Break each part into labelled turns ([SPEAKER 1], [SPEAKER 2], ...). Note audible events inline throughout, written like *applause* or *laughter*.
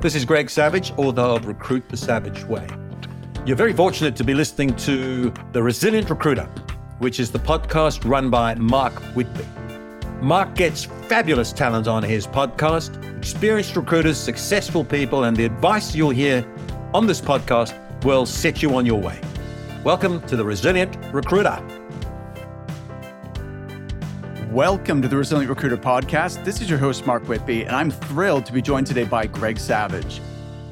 [SPEAKER 1] This is Greg Savage, author of Recruit the Savage Way. You're very fortunate to be listening to The Resilient Recruiter, which is the podcast run by Mark Whitby. Mark gets fabulous talent on his podcast, experienced recruiters, successful people, and the advice you'll hear on this podcast will set you on your way. Welcome to The Resilient Recruiter.
[SPEAKER 2] Welcome to the Resilient Recruiter Podcast. This is your host, Mark Whitby, and I'm thrilled to be joined today by Greg Savage.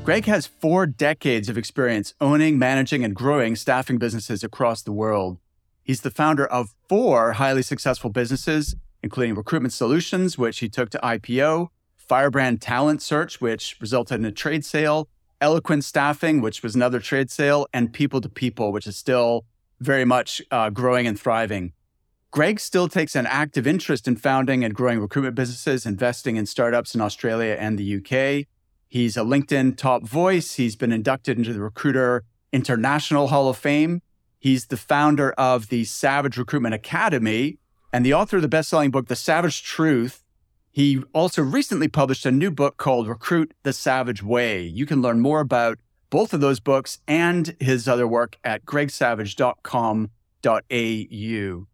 [SPEAKER 2] Greg has four decades of experience owning, managing, and growing staffing businesses across the world. He's the founder of four highly successful businesses, including Recruitment Solutions, which he took to IPO, Firebrand Talent Search, which resulted in a trade sale, Eloquent Staffing, which was another trade sale, and People2People, which is still very much uh, growing and thriving. Greg still takes an active interest in founding and growing recruitment businesses, investing in startups in Australia and the UK. He's a LinkedIn top voice. He's been inducted into the Recruiter International Hall of Fame. He's the founder of the Savage Recruitment Academy and the author of the best selling book, The Savage Truth. He also recently published a new book called Recruit the Savage Way. You can learn more about both of those books and his other work at gregsavage.com.au.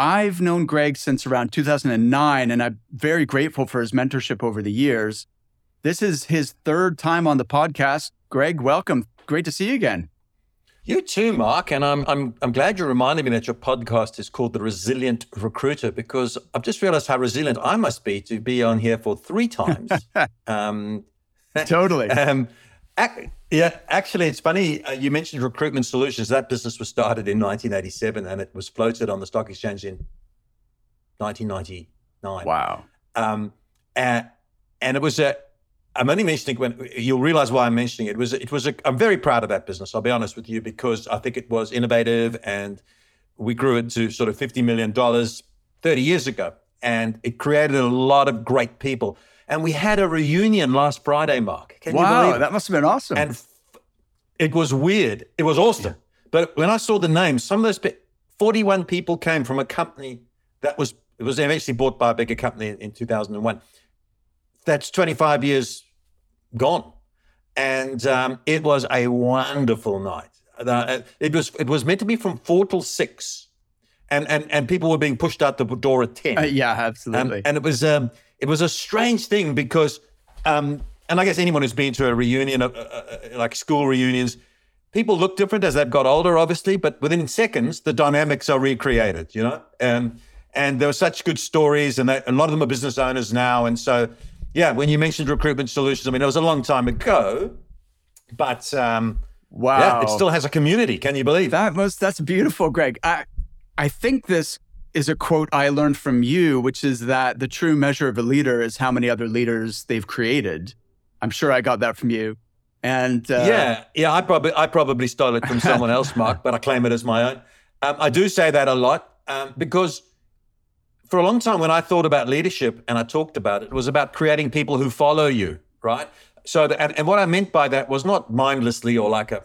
[SPEAKER 2] I've known Greg since around 2009, and I'm very grateful for his mentorship over the years. This is his third time on the podcast. Greg, welcome. Great to see you again.
[SPEAKER 1] You too, Mark. And I'm, I'm, I'm glad you reminded me that your podcast is called The Resilient Recruiter because I've just realized how resilient I must be to be on here for three times. *laughs*
[SPEAKER 2] um, *laughs* totally. Um,
[SPEAKER 1] yeah, actually, it's funny. Uh, you mentioned Recruitment Solutions. That business was started in 1987 and it was floated on the stock exchange in 1999. Wow. Um, and, and it was a, I'm only mentioning when you'll realize why I'm mentioning it. it was it was a, I'm very proud of that business. I'll be honest with you because I think it was innovative and we grew it to sort of 50 million dollars 30 years ago, and it created a lot of great people. And we had a reunion last Friday, Mark.
[SPEAKER 2] Can wow, that must have been awesome.
[SPEAKER 1] And f- it was weird. It was awesome. Yeah. But when I saw the names, some of those pe- 41 people came from a company that was it was eventually bought by a bigger company in 2001. That's 25 years gone, and um, it was a wonderful night. Uh, it was it was meant to be from four till six, and and and people were being pushed out the door at ten. Uh,
[SPEAKER 2] yeah, absolutely.
[SPEAKER 1] Um, and it was um, it was a strange thing because, um, and I guess anyone who's been to a reunion, uh, uh, uh, like school reunions, people look different as they've got older, obviously, but within seconds, the dynamics are recreated, you know? And, and there were such good stories, and they, a lot of them are business owners now. And so, yeah, when you mentioned recruitment solutions, I mean, it was a long time ago, but um, wow, yeah, it still has a community. Can you believe
[SPEAKER 2] that? Was that's beautiful, Greg. I I think this is a quote I learned from you, which is that the true measure of a leader is how many other leaders they've created. I'm sure I got that from you. And
[SPEAKER 1] uh, yeah, yeah, I probably I probably stole it from someone else, Mark, *laughs* but I claim it as my own. Um, I do say that a lot um, because for a long time, when I thought about leadership and I talked about it, it was about creating people who follow you, right? So, the, and, and what I meant by that was not mindlessly or like a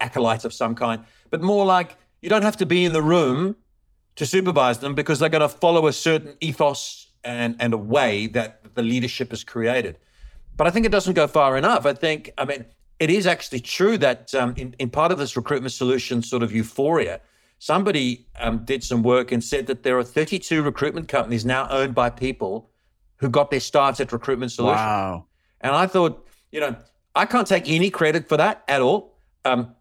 [SPEAKER 1] acolyte of some kind, but more like you don't have to be in the room to supervise them because they're going to follow a certain ethos and, and a way that the leadership is created. But I think it doesn't go far enough. I think, I mean, it is actually true that um, in, in part of this recruitment solution sort of euphoria, somebody um, did some work and said that there are 32 recruitment companies now owned by people who got their starts at recruitment solutions.
[SPEAKER 2] Wow.
[SPEAKER 1] And I thought, you know, I can't take any credit for that at all. Um,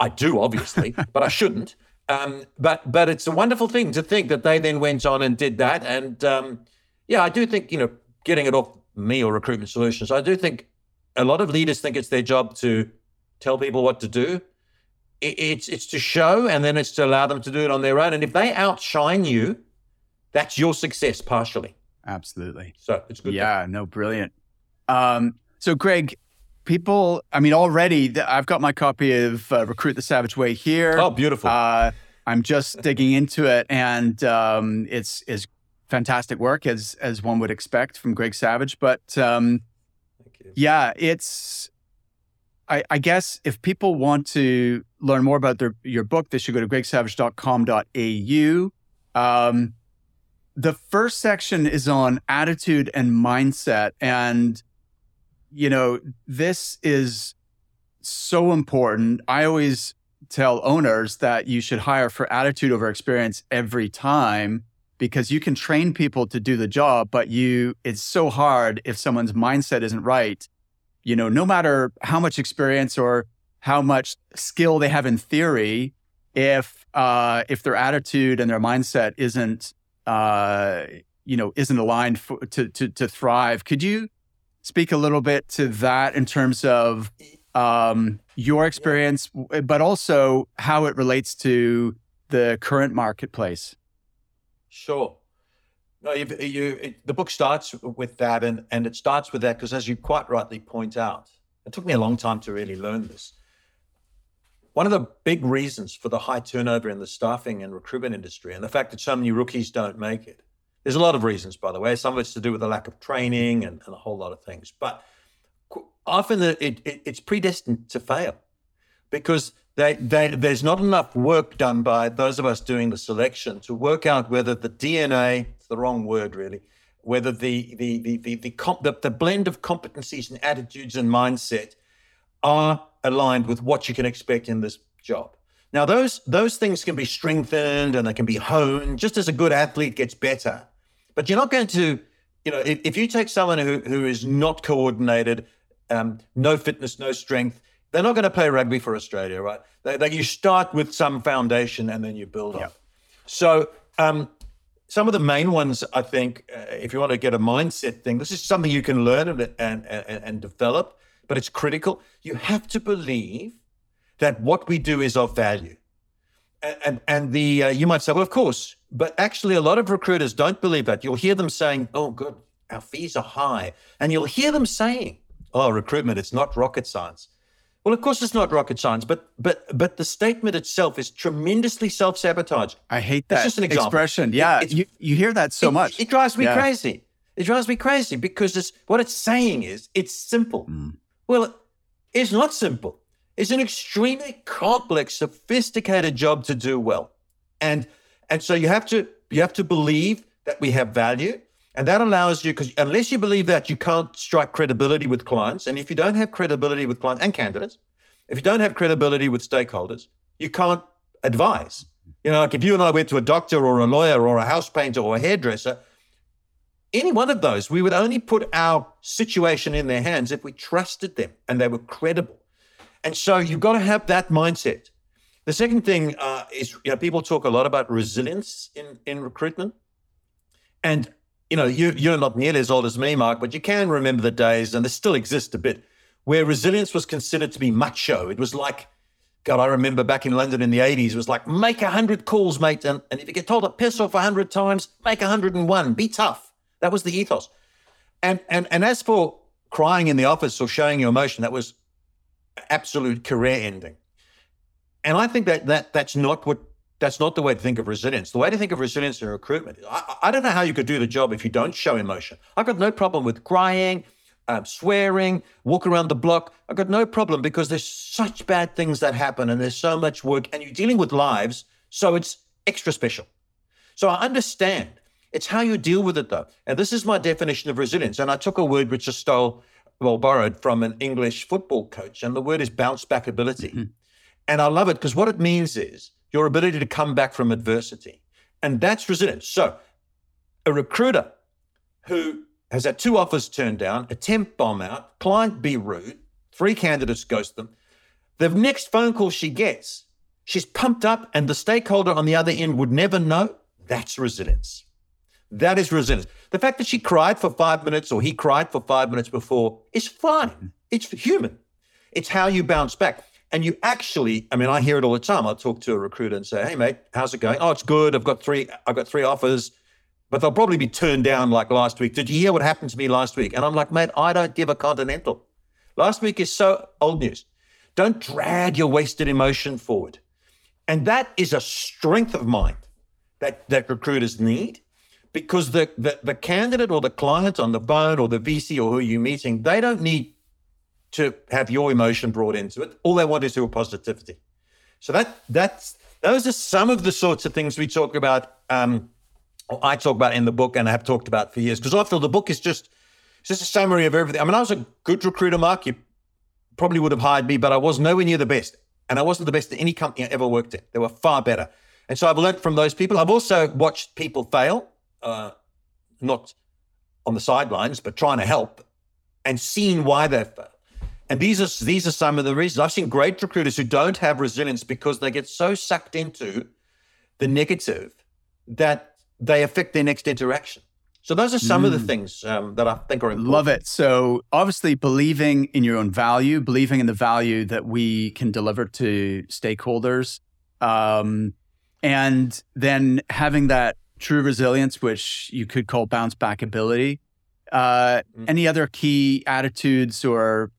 [SPEAKER 1] I do, obviously, *laughs* but I shouldn't. Um, but but it's a wonderful thing to think that they then went on and did that. And um, yeah, I do think you know getting it off me or recruitment solutions. I do think a lot of leaders think it's their job to tell people what to do. It, it's it's to show, and then it's to allow them to do it on their own. And if they outshine you, that's your success partially.
[SPEAKER 2] Absolutely.
[SPEAKER 1] So it's good.
[SPEAKER 2] Yeah. Thing. No. Brilliant. Um, so Greg, people, I mean, already I've got my copy of uh, Recruit the Savage Way here.
[SPEAKER 1] Oh, beautiful. Uh,
[SPEAKER 2] I'm just digging into it, and um, it's is fantastic work as as one would expect from Greg Savage. But um, yeah, it's. I, I, guess if people want to learn more about their, your book, they should go to gregsavage.com.au. Um, the first section is on attitude and mindset, and you know, this is so important. I always tell owners that you should hire for attitude over experience every time because you can train people to do the job, but you it's so hard if someone's mindset isn't right. You know, no matter how much experience or how much skill they have in theory, if uh, if their attitude and their mindset isn't uh, you know isn't aligned for, to, to to thrive, could you speak a little bit to that in terms of um, your experience, but also how it relates to the current marketplace?
[SPEAKER 1] Sure. No, you, you, it, the book starts with that, and, and it starts with that because, as you quite rightly point out, it took me a long time to really learn this. One of the big reasons for the high turnover in the staffing and recruitment industry, and the fact that so many rookies don't make it, there's a lot of reasons, by the way. Some of it's to do with the lack of training and, and a whole lot of things. But often it, it, it's predestined to fail because they, they, there's not enough work done by those of us doing the selection to work out whether the DNA, it's the wrong word really, whether the, the, the, the, the, comp, the, the blend of competencies and attitudes and mindset are aligned with what you can expect in this job. Now, those, those things can be strengthened and they can be honed just as a good athlete gets better. But you're not going to, you know, if, if you take someone who, who is not coordinated, um, no fitness, no strength, they're not going to play rugby for Australia, right? They, they, you start with some foundation and then you build up. So, um, some of the main ones, I think, uh, if you want to get a mindset thing, this is something you can learn and, and, and, and develop, but it's critical. You have to believe that what we do is of value. And, and, and the uh, you might say, well, of course, but actually, a lot of recruiters don't believe that. You'll hear them saying, "Oh, good, our fees are high," and you'll hear them saying, "Oh, recruitment, it's not rocket science." Well, of course, it's not rocket science, but but but the statement itself is tremendously self-sabotage.
[SPEAKER 2] I hate that it's just an expression. Yeah, it, you you hear that so
[SPEAKER 1] it,
[SPEAKER 2] much.
[SPEAKER 1] It drives me yeah. crazy. It drives me crazy because it's what it's saying is it's simple. Mm. Well, it's not simple. It's an extremely complex, sophisticated job to do well, and and so you have to you have to believe that we have value. And that allows you, because unless you believe that, you can't strike credibility with clients. And if you don't have credibility with clients and candidates, if you don't have credibility with stakeholders, you can't advise. You know, like if you and I went to a doctor or a lawyer or a house painter or a hairdresser, any one of those, we would only put our situation in their hands if we trusted them and they were credible. And so you've got to have that mindset. The second thing uh, is, you know, people talk a lot about resilience in, in recruitment. And you know, you, you're not nearly as old as me, Mark, but you can remember the days, and they still exist a bit, where resilience was considered to be macho. It was like, God, I remember back in London in the 80s, it was like, make 100 calls, mate. And, and if you get told to piss off 100 times, make 101. Be tough. That was the ethos. And, and, and as for crying in the office or showing your emotion, that was absolute career ending. And I think that, that that's not what that's not the way to think of resilience. The way to think of resilience in recruitment, I, I don't know how you could do the job if you don't show emotion. I've got no problem with crying, um, swearing, walk around the block. I've got no problem because there's such bad things that happen and there's so much work and you're dealing with lives. So it's extra special. So I understand. It's how you deal with it though. And this is my definition of resilience. And I took a word which I stole, well, borrowed from an English football coach. And the word is bounce back ability. Mm-hmm. And I love it because what it means is your ability to come back from adversity. And that's resilience. So, a recruiter who has had two offers turned down, a temp bomb out, client be rude, three candidates ghost them. The next phone call she gets, she's pumped up, and the stakeholder on the other end would never know. That's resilience. That is resilience. The fact that she cried for five minutes or he cried for five minutes before is fine. Mm-hmm. It's human. It's how you bounce back. And you actually, I mean, I hear it all the time. I'll talk to a recruiter and say, "Hey, mate, how's it going? Oh, it's good. I've got three. I've got three offers, but they'll probably be turned down like last week. Did you hear what happened to me last week?" And I'm like, "Mate, I don't give a continental. Last week is so old news. Don't drag your wasted emotion forward." And that is a strength of mind that that recruiters need, because the the, the candidate or the client on the phone or the VC or who you're meeting, they don't need to have your emotion brought into it. All they want is your positivity. So that that's those are some of the sorts of things we talk about. Um, I talk about in the book, and I have talked about for years because I feel the book is just just a summary of everything. I mean, I was a good recruiter, Mark. You probably would have hired me, but I was nowhere near the best. And I wasn't the best at any company I ever worked at. They were far better. And so I've learned from those people. I've also watched people fail, uh, not on the sidelines, but trying to help and seen why they failed. And these are these are some of the reasons. I've seen great recruiters who don't have resilience because they get so sucked into the negative that they affect their next interaction. So those are some mm. of the mm. things um, that I think are important.
[SPEAKER 2] Love it. So obviously believing in your own value, believing in the value that we can deliver to stakeholders, um, and then having that true resilience, which you could call bounce back ability. Uh, mm. Any other key attitudes or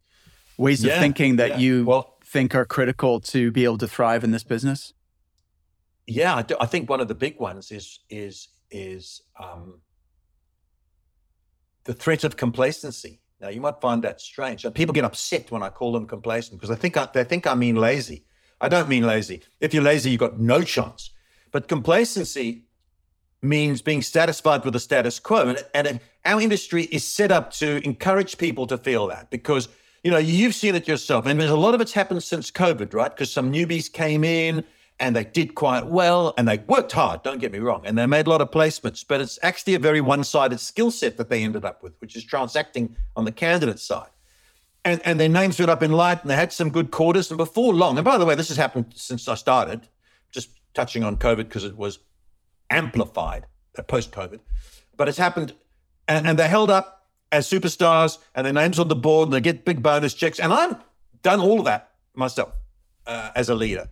[SPEAKER 2] ways yeah, of thinking that yeah. you well, think are critical to be able to thrive in this business?
[SPEAKER 1] Yeah, I, do, I think one of the big ones is is is um, the threat of complacency. Now, you might find that strange. People get upset when I call them complacent because they think I, they think I mean lazy. I don't mean lazy. If you're lazy, you've got no chance. But complacency means being satisfied with the status quo. And, and our industry is set up to encourage people to feel that because, you know, you've seen it yourself. And there's a lot of it's happened since COVID, right? Because some newbies came in and they did quite well and they worked hard, don't get me wrong, and they made a lot of placements, but it's actually a very one sided skill set that they ended up with, which is transacting on the candidate side. And, and their names went up in light and they had some good quarters. And before long, and by the way, this has happened since I started, just touching on COVID because it was amplified uh, post COVID, but it's happened. And, and they held up as superstars and their names on the board and they get big bonus checks. And I've done all of that myself uh, as a leader.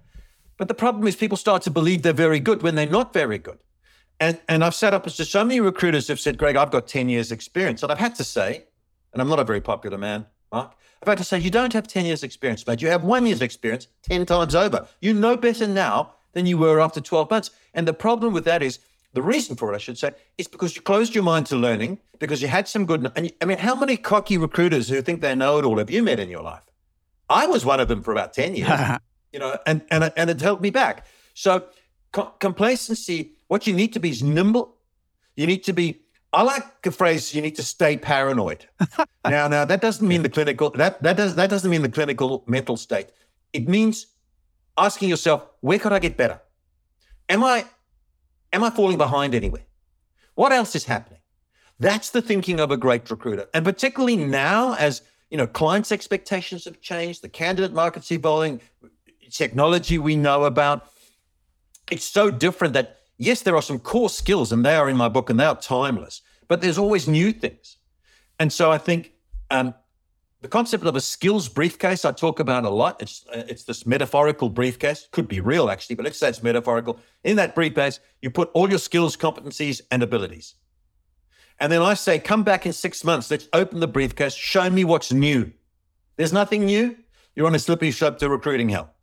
[SPEAKER 1] But the problem is people start to believe they're very good when they're not very good. And, and I've sat up as to so many recruiters have said, Greg, I've got 10 years experience. And I've had to say, and I'm not a very popular man, Mark, I've had to say, you don't have 10 years experience, mate. You have one year's experience 10 times over. You know better now than you were after 12 months. And the problem with that is, the reason for it, I should say, is because you closed your mind to learning, because you had some good. And I mean, how many cocky recruiters who think they know it all have you met in your life? I was one of them for about 10 years. *laughs* you know, and and and it held me back. So co- complacency, what you need to be is nimble. You need to be. I like the phrase. You need to stay paranoid. *laughs* now, now that doesn't mean the clinical. That that does that doesn't mean the clinical mental state. It means asking yourself, where could I get better? Am I am I falling behind anywhere? What else is happening? That's the thinking of a great recruiter, and particularly now as you know, clients' expectations have changed. The candidate market's evolving technology we know about. It's so different that, yes, there are some core skills and they are in my book and they are timeless, but there's always new things. And so I think um, the concept of a skills briefcase I talk about a lot. It's uh, it's this metaphorical briefcase. Could be real actually, but let's say it's metaphorical. In that briefcase, you put all your skills, competencies, and abilities. And then I say, come back in six months. Let's open the briefcase. Show me what's new. There's nothing new. You're on a slippery slope to recruiting hell.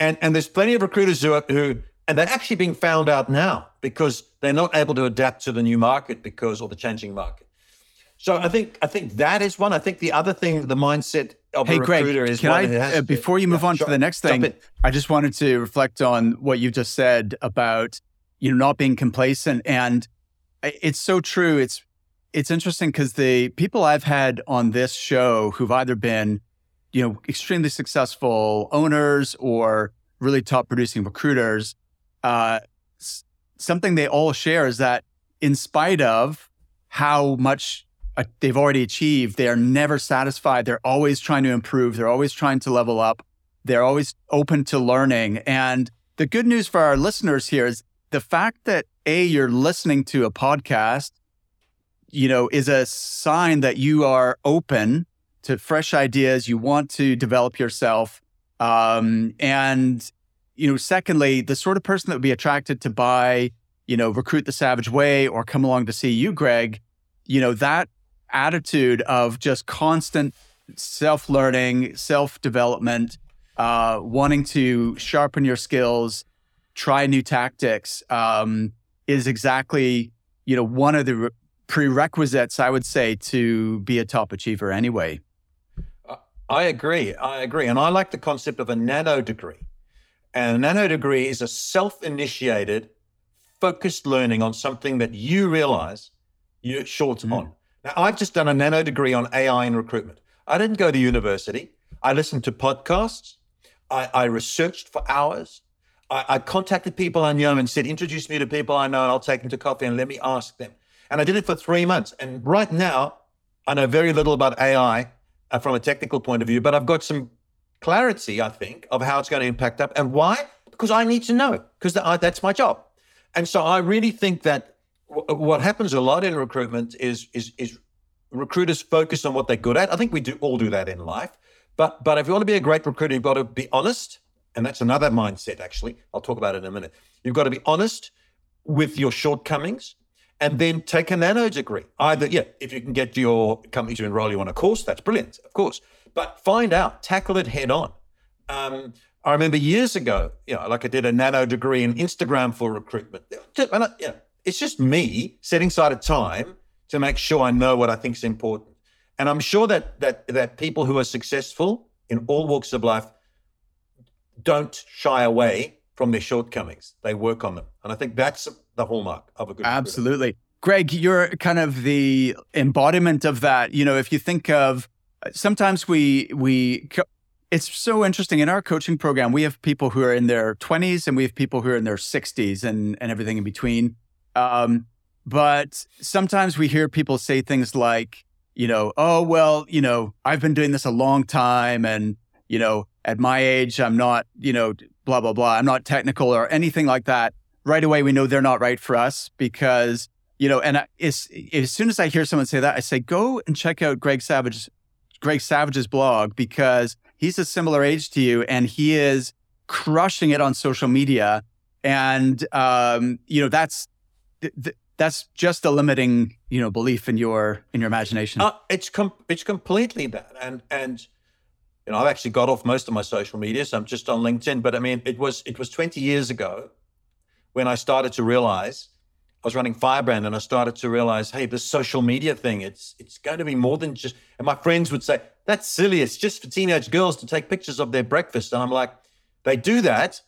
[SPEAKER 1] And and there's plenty of recruiters who are, who and they're actually being found out now because they're not able to adapt to the new market because or the changing market. So I think I think that is one. I think the other thing, the mindset of
[SPEAKER 2] hey,
[SPEAKER 1] a recruiter
[SPEAKER 2] Greg,
[SPEAKER 1] is
[SPEAKER 2] can I, uh, before you move yeah, on sure. to the next thing, I just wanted to reflect on what you just said about you know not being complacent, and it's so true. It's it's interesting because the people I've had on this show who've either been you know, extremely successful owners or really top producing recruiters, uh, something they all share is that in spite of how much they've already achieved, they are never satisfied. They're always trying to improve. They're always trying to level up. They're always open to learning. And the good news for our listeners here is the fact that A, you're listening to a podcast, you know, is a sign that you are open to fresh ideas. You want to develop yourself. Um, and, you know, secondly, the sort of person that would be attracted to buy, you know, recruit the savage way or come along to see you, Greg, you know, that attitude of just constant self learning, self development, uh, wanting to sharpen your skills, try new tactics um, is exactly, you know, one of the re- prerequisites, I would say, to be a top achiever anyway.
[SPEAKER 1] I agree. I agree. And I like the concept of a nano degree. And a nano degree is a self initiated, focused learning on something that you realize you're short mm-hmm. on. Now, I've just done a nano degree on AI in recruitment. I didn't go to university. I listened to podcasts. I, I researched for hours. I, I, contacted people I know and said, introduce me to people I know and I'll take them to coffee and let me ask them. And I did it for three months. And right now, I know very little about AI uh, from a technical point of view, but I've got some clarity, I think, of how it's going to impact up. And why? Because I need to know, because that's my job. And so I really think that what happens a lot in recruitment is, is, is recruiters focus on what they're good at. I think we do all do that in life. But, but if you want to be a great recruiter, you've got to be honest. And that's another mindset, actually. I'll talk about it in a minute. You've got to be honest with your shortcomings and then take a nano degree. Either, yeah, if you can get your company to enroll you on a course, that's brilliant, of course. But find out, tackle it head on. Um, I remember years ago, you know, like I did a nano degree in Instagram for recruitment. And I, you know, it's just me setting aside a time to make sure I know what I think is important. And I'm sure that that that people who are successful in all walks of life don't shy away from their shortcomings. They work on them. And I think that's the hallmark of a good
[SPEAKER 2] Absolutely. Recruiter. Greg, you're kind of the embodiment of that. You know, if you think of sometimes we we it's so interesting in our coaching program we have people who are in their 20s and we have people who are in their 60s and and everything in between um, but sometimes we hear people say things like you know oh well you know i've been doing this a long time and you know at my age i'm not you know blah blah blah i'm not technical or anything like that right away we know they're not right for us because you know and as, as soon as i hear someone say that i say go and check out greg savage's greg savage's blog because he's a similar age to you and he is crushing it on social media. And, um, you know, that's, th- th- that's just a limiting, you know, belief in your, in your imagination. Uh,
[SPEAKER 1] it's, com- it's completely that. And, and, you know, I've actually got off most of my social media. So I'm just on LinkedIn, but I mean, it was, it was 20 years ago when I started to realize I was running Firebrand and I started to realize, hey, this social media thing, it's it's going to be more than just and my friends would say, that's silly. It's just for teenage girls to take pictures of their breakfast. And I'm like, they do that,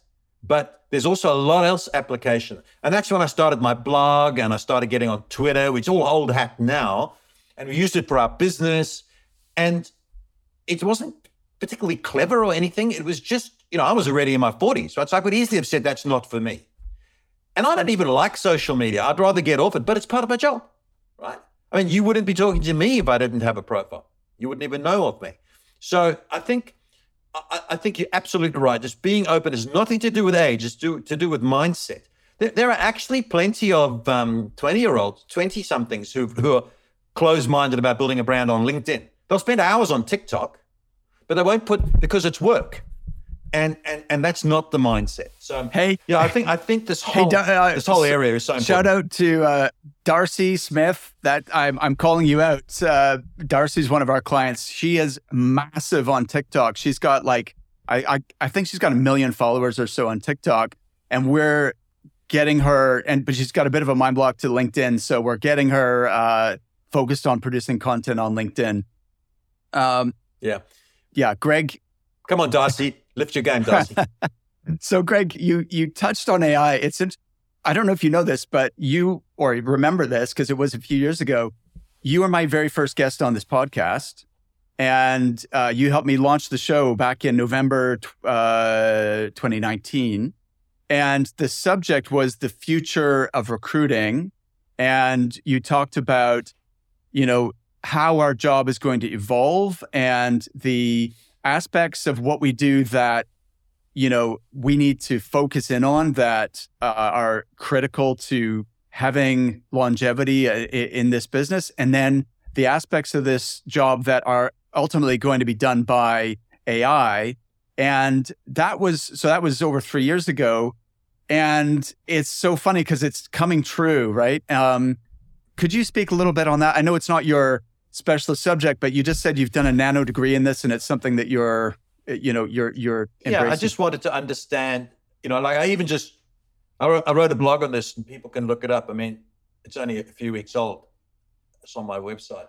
[SPEAKER 1] but there's also a lot else application. And that's when I started my blog and I started getting on Twitter, which is all old hat now. And we used it for our business. And it wasn't particularly clever or anything. It was just, you know, I was already in my 40s, right? So I could easily have said that's not for me. And I don't even like social media. I'd rather get off it, but it's part of my job, right? I mean, you wouldn't be talking to me if I didn't have a profile. You wouldn't even know of me. So I think I, I think you're absolutely right. Just being open has nothing to do with age. It's to, to do with mindset. There, there are actually plenty of 20 um, year olds, 20 somethings who, who are closed minded about building a brand on LinkedIn. They'll spend hours on TikTok, but they won't put because it's work and and and that's not the mindset. So hey, yeah, I think I think this whole hey, uh, this whole area is so important.
[SPEAKER 2] Shout out to uh, Darcy Smith. That I'm I'm calling you out. Uh, Darcy's one of our clients. She is massive on TikTok. She's got like I, I I think she's got a million followers or so on TikTok, and we're getting her and but she's got a bit of a mind block to LinkedIn, so we're getting her uh, focused on producing content on LinkedIn.
[SPEAKER 1] Um, yeah,
[SPEAKER 2] yeah, Greg.
[SPEAKER 1] Come on, Darcy. Lift your game, *laughs* Darcy.
[SPEAKER 2] so, Greg, you you touched on AI. It's I don't know if you know this, but you or remember this because it was a few years ago. You were my very first guest on this podcast, and uh, you helped me launch the show back in November uh, 2019. And the subject was the future of recruiting, and you talked about, you know, how our job is going to evolve and the aspects of what we do that you know we need to focus in on that uh, are critical to having longevity uh, in this business. And then the aspects of this job that are ultimately going to be done by AI and that was so that was over 3 years ago. And it's so funny because it's coming true right? Um, could you speak a little bit on that? I know it's not your specialist subject, but you just said you've done a nano degree in this, and it's something that you're, you know, you're you're.
[SPEAKER 1] Embracing. Yeah, I just wanted to understand. You know, like I even just, I wrote, I wrote a blog on this, and people can look it up. I mean, it's only a few weeks old. It's on my website.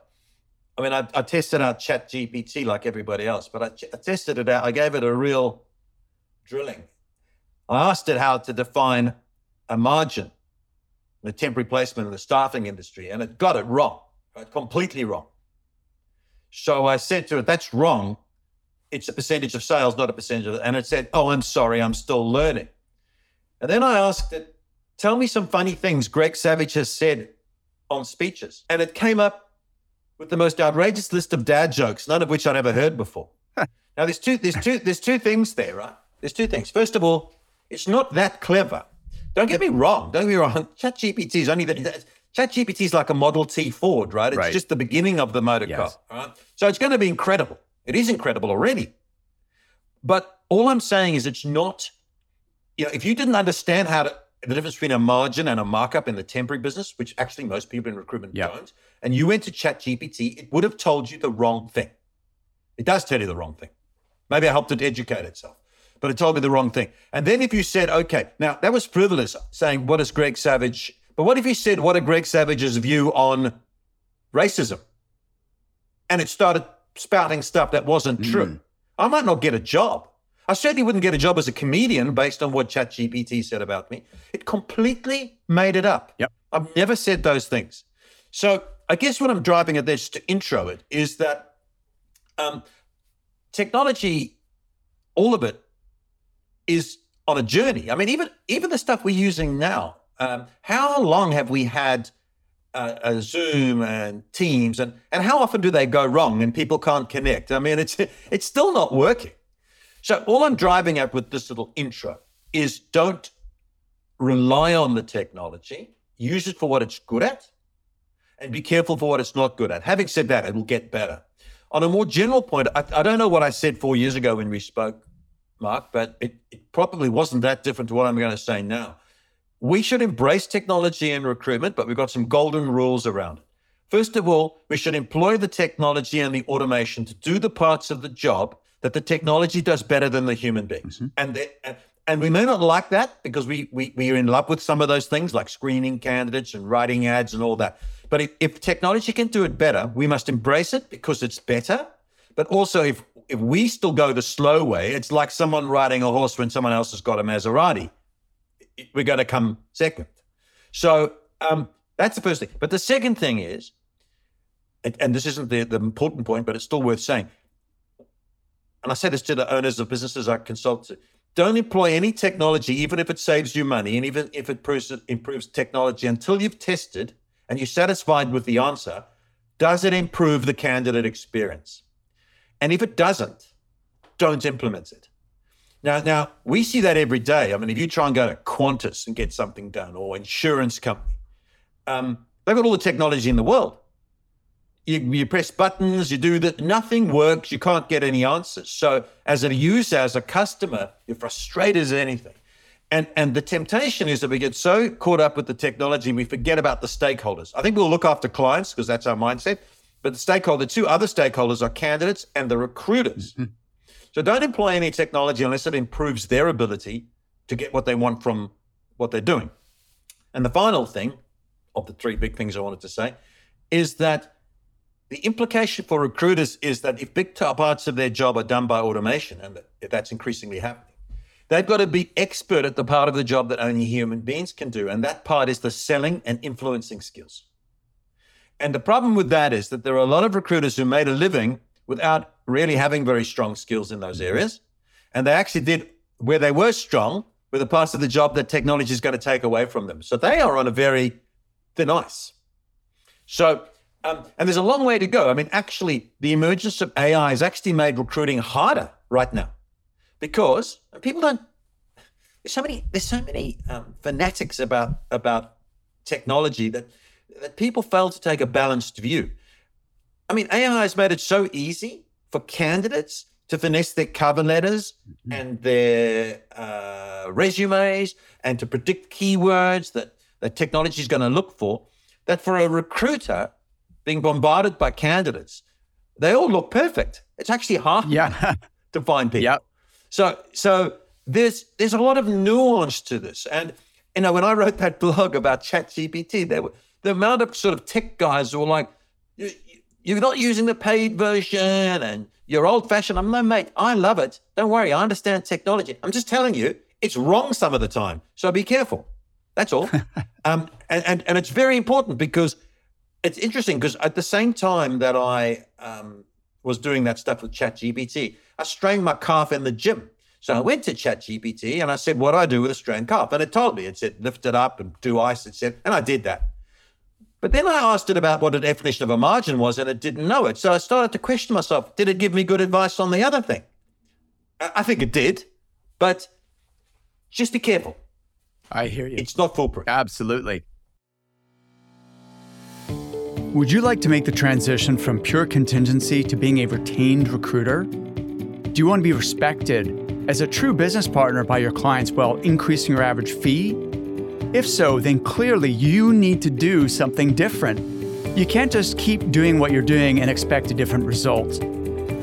[SPEAKER 1] I mean, I, I tested out ChatGPT like everybody else, but I, I tested it out. I gave it a real drilling. I asked it how to define a margin, the temporary placement in the staffing industry, and it got it wrong right? completely wrong. So I said to it, that's wrong. It's a percentage of sales, not a percentage of, and it said, oh, I'm sorry, I'm still learning. And then I asked it, tell me some funny things Greg Savage has said on speeches. And it came up with the most outrageous list of dad jokes, none of which I'd ever heard before. now there's two, there's two, there's two things there, right? There's two things. First of all, it's not that clever. Don't get me wrong. Don't get me wrong. *laughs* ChatGPT is only that. ChatGPT is like a Model T Ford, right? It's
[SPEAKER 2] Right.
[SPEAKER 1] just the beginning of the motor
[SPEAKER 2] Yes.
[SPEAKER 1] car, right? So it's going to be incredible. It is incredible already. But all I'm saying is it's not, you know, if you didn't understand how to, the difference between a margin and a markup in the temporary business, which actually most people in recruitment
[SPEAKER 2] Yeah.
[SPEAKER 1] don't, and you went to ChatGPT, it would have told you the wrong thing. It does tell you the wrong thing. Maybe I helped it educate itself, but it told me the wrong thing. And then if you said, okay, now that was frivolous, saying, what is Greg Savage? But what if you said, what are Greg Savage's view on racism? And it started spouting stuff that wasn't true. I might not get a job. I certainly wouldn't get a job as a comedian based on what ChatGPT said about me. It completely made it up.
[SPEAKER 2] Yep.
[SPEAKER 1] I've never said those things. So I guess what I'm driving at this to intro it is that um, technology, all of it, is on a journey. I mean, even even the stuff we're using now. Um, how long have we had uh, uh, Zoom and Teams, and and how often do they go wrong and people can't connect? I mean, it's it's still not working. So all I'm driving at with this little intro is don't rely on the technology. Use it for what it's good at, and be careful for what it's not good at. Having said that, it will get better. On a more general point, I, I don't know what I said four years ago when we spoke, Mark, but it, it probably wasn't that different to what I'm going to say now. We should embrace technology in recruitment, but we've got some golden rules around it. First of all, we should employ the technology and the automation to do the parts of the job that the technology does better than the human beings. Mm-hmm. And, they, and and we may not like that because we, we we are in love with some of those things like screening candidates and writing ads and all that. But if, if technology can do it better, we must embrace it because it's better. But also, if if we still go the slow way, it's like someone riding a horse when someone else has got a Maserati. We're going to come second. So um, that's the first thing. But the second thing is, and, this isn't the, the important point, but it's still worth saying. And I say this to the owners of businesses I consult to. Don't employ any technology, even if it saves you money and even if it improves, improves technology, until you've tested and you're satisfied with the answer. Does it improve the candidate experience? And if it doesn't, don't implement it. Now, now we see that every day. I mean, if you try and go to Qantas and get something done, or insurance company, um, they've got all the technology in the world. You, you press buttons, you do that, nothing works, you can't get any answers. So, as a user, as a customer, you're frustrated as anything. And, and the temptation is that we get so caught up with the technology, we forget about the stakeholders. I think we'll look after clients because that's our mindset. But the stakeholder, two other stakeholders are candidates and the recruiters. So don't employ any technology unless it improves their ability to get what they want from what they're doing. And the final thing of the three big things I wanted to say is that the implication for recruiters is that if big parts of their job are done by automation, and that that's increasingly happening, they've got to be expert at the part of the job that only human beings can do. And that part is the selling and influencing skills. And the problem with that is that there are a lot of recruiters who made a living without really having very strong skills in those areas. And they actually did where they were strong with the parts of the job that technology is going to take away from them. So they are on a very thin ice. So, um, and there's a long way to go. I mean, actually, the emergence of AI has actually made recruiting harder right now because people don't. There's so many. There's so many um, fanatics about about technology that that people fail to take a balanced view. I mean, AI has made it so easy for candidates to finesse their cover letters and their uh, resumes and to predict keywords that, that technology is going to look for, that for a recruiter being bombarded by candidates, they all look perfect. It's actually hard
[SPEAKER 2] Yeah. *laughs*
[SPEAKER 1] to find people.
[SPEAKER 2] Yep.
[SPEAKER 1] So so there's there's a lot of nuance to this. And you know, when I wrote that *laughs* blog about ChatGPT, there were the amount of sort of tech guys who were like, "You- you- you're not using the paid version and you're old fashioned. I'm no mate. I love it. Don't worry, I understand technology. I'm just telling you, it's wrong some of the time. So be careful. That's all. *laughs* um, and, and and it's very important because it's interesting because at the same time that I um, was doing that stuff with ChatGPT, I strained my calf in the gym. So I went to ChatGPT and I said, "What do I do with a strained calf?" And it told me. It said, "Lift it up and do ice." It said, and I did that. But then I asked it about what the definition of a margin was, and it didn't know it. So I started to question myself: Did it give me good advice on the other thing? I think it did, but just be careful.
[SPEAKER 2] I hear you.
[SPEAKER 1] It's not foolproof.
[SPEAKER 2] Absolutely. Would you like to make the transition from pure contingency to being a retained recruiter? Do you want to be respected as a true business partner by your clients while increasing your average fee? If so, then clearly you need to do something different. You can't just keep doing what you're doing and expect a different result.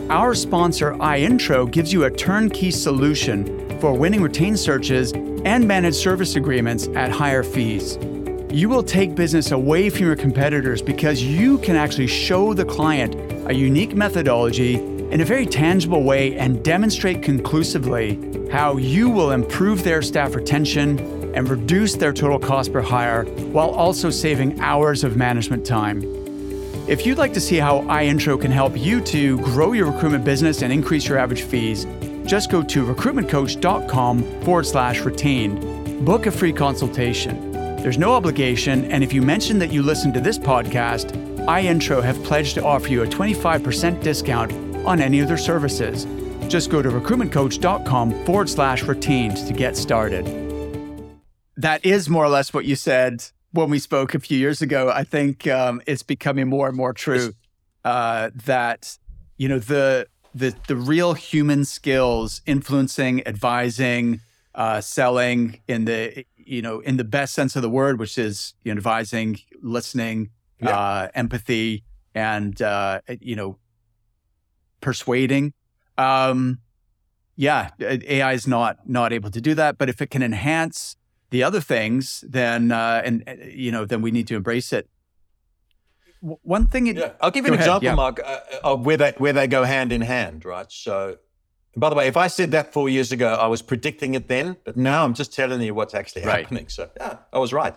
[SPEAKER 2] Our sponsor, iIntro, gives you a turnkey solution for winning retained searches and managed service agreements at higher fees you will take business away from your competitors because you can actually show the client a unique methodology in a very tangible way and demonstrate conclusively how you will improve their staff retention and reduce their total cost per hire while also saving hours of management time. If you'd like to see how iIntro can help you to grow your recruitment business and increase your average fees, just go to recruitmentcoach.com forward slash retained. Book a free consultation. There's no obligation, and if you mention that you listen to this podcast, iIntro have pledged to offer you a 25% discount on any of their services. Just go to recruitmentcoach.com forward slash retained to get started. That is more or less what you said when we spoke a few years ago. I think um, it's becoming more and more true uh, that you know the the the real human skills influencing, advising, uh, selling in the you know, in the best sense of the word, which is you know, advising, listening, yeah. uh, empathy, and uh, you know, persuading. Um, yeah, AI is not not able to do that. But if it can enhance the other things, then uh, and uh, you know, then we need to embrace it. one thing, it,
[SPEAKER 1] yeah. I'll give you an ahead. example, yeah. Mark, uh, of where they where they go hand in hand, right? So by the way, if I said that four years ago, I was predicting it then, but now I'm just telling you what's actually right. happening. So yeah, I was right.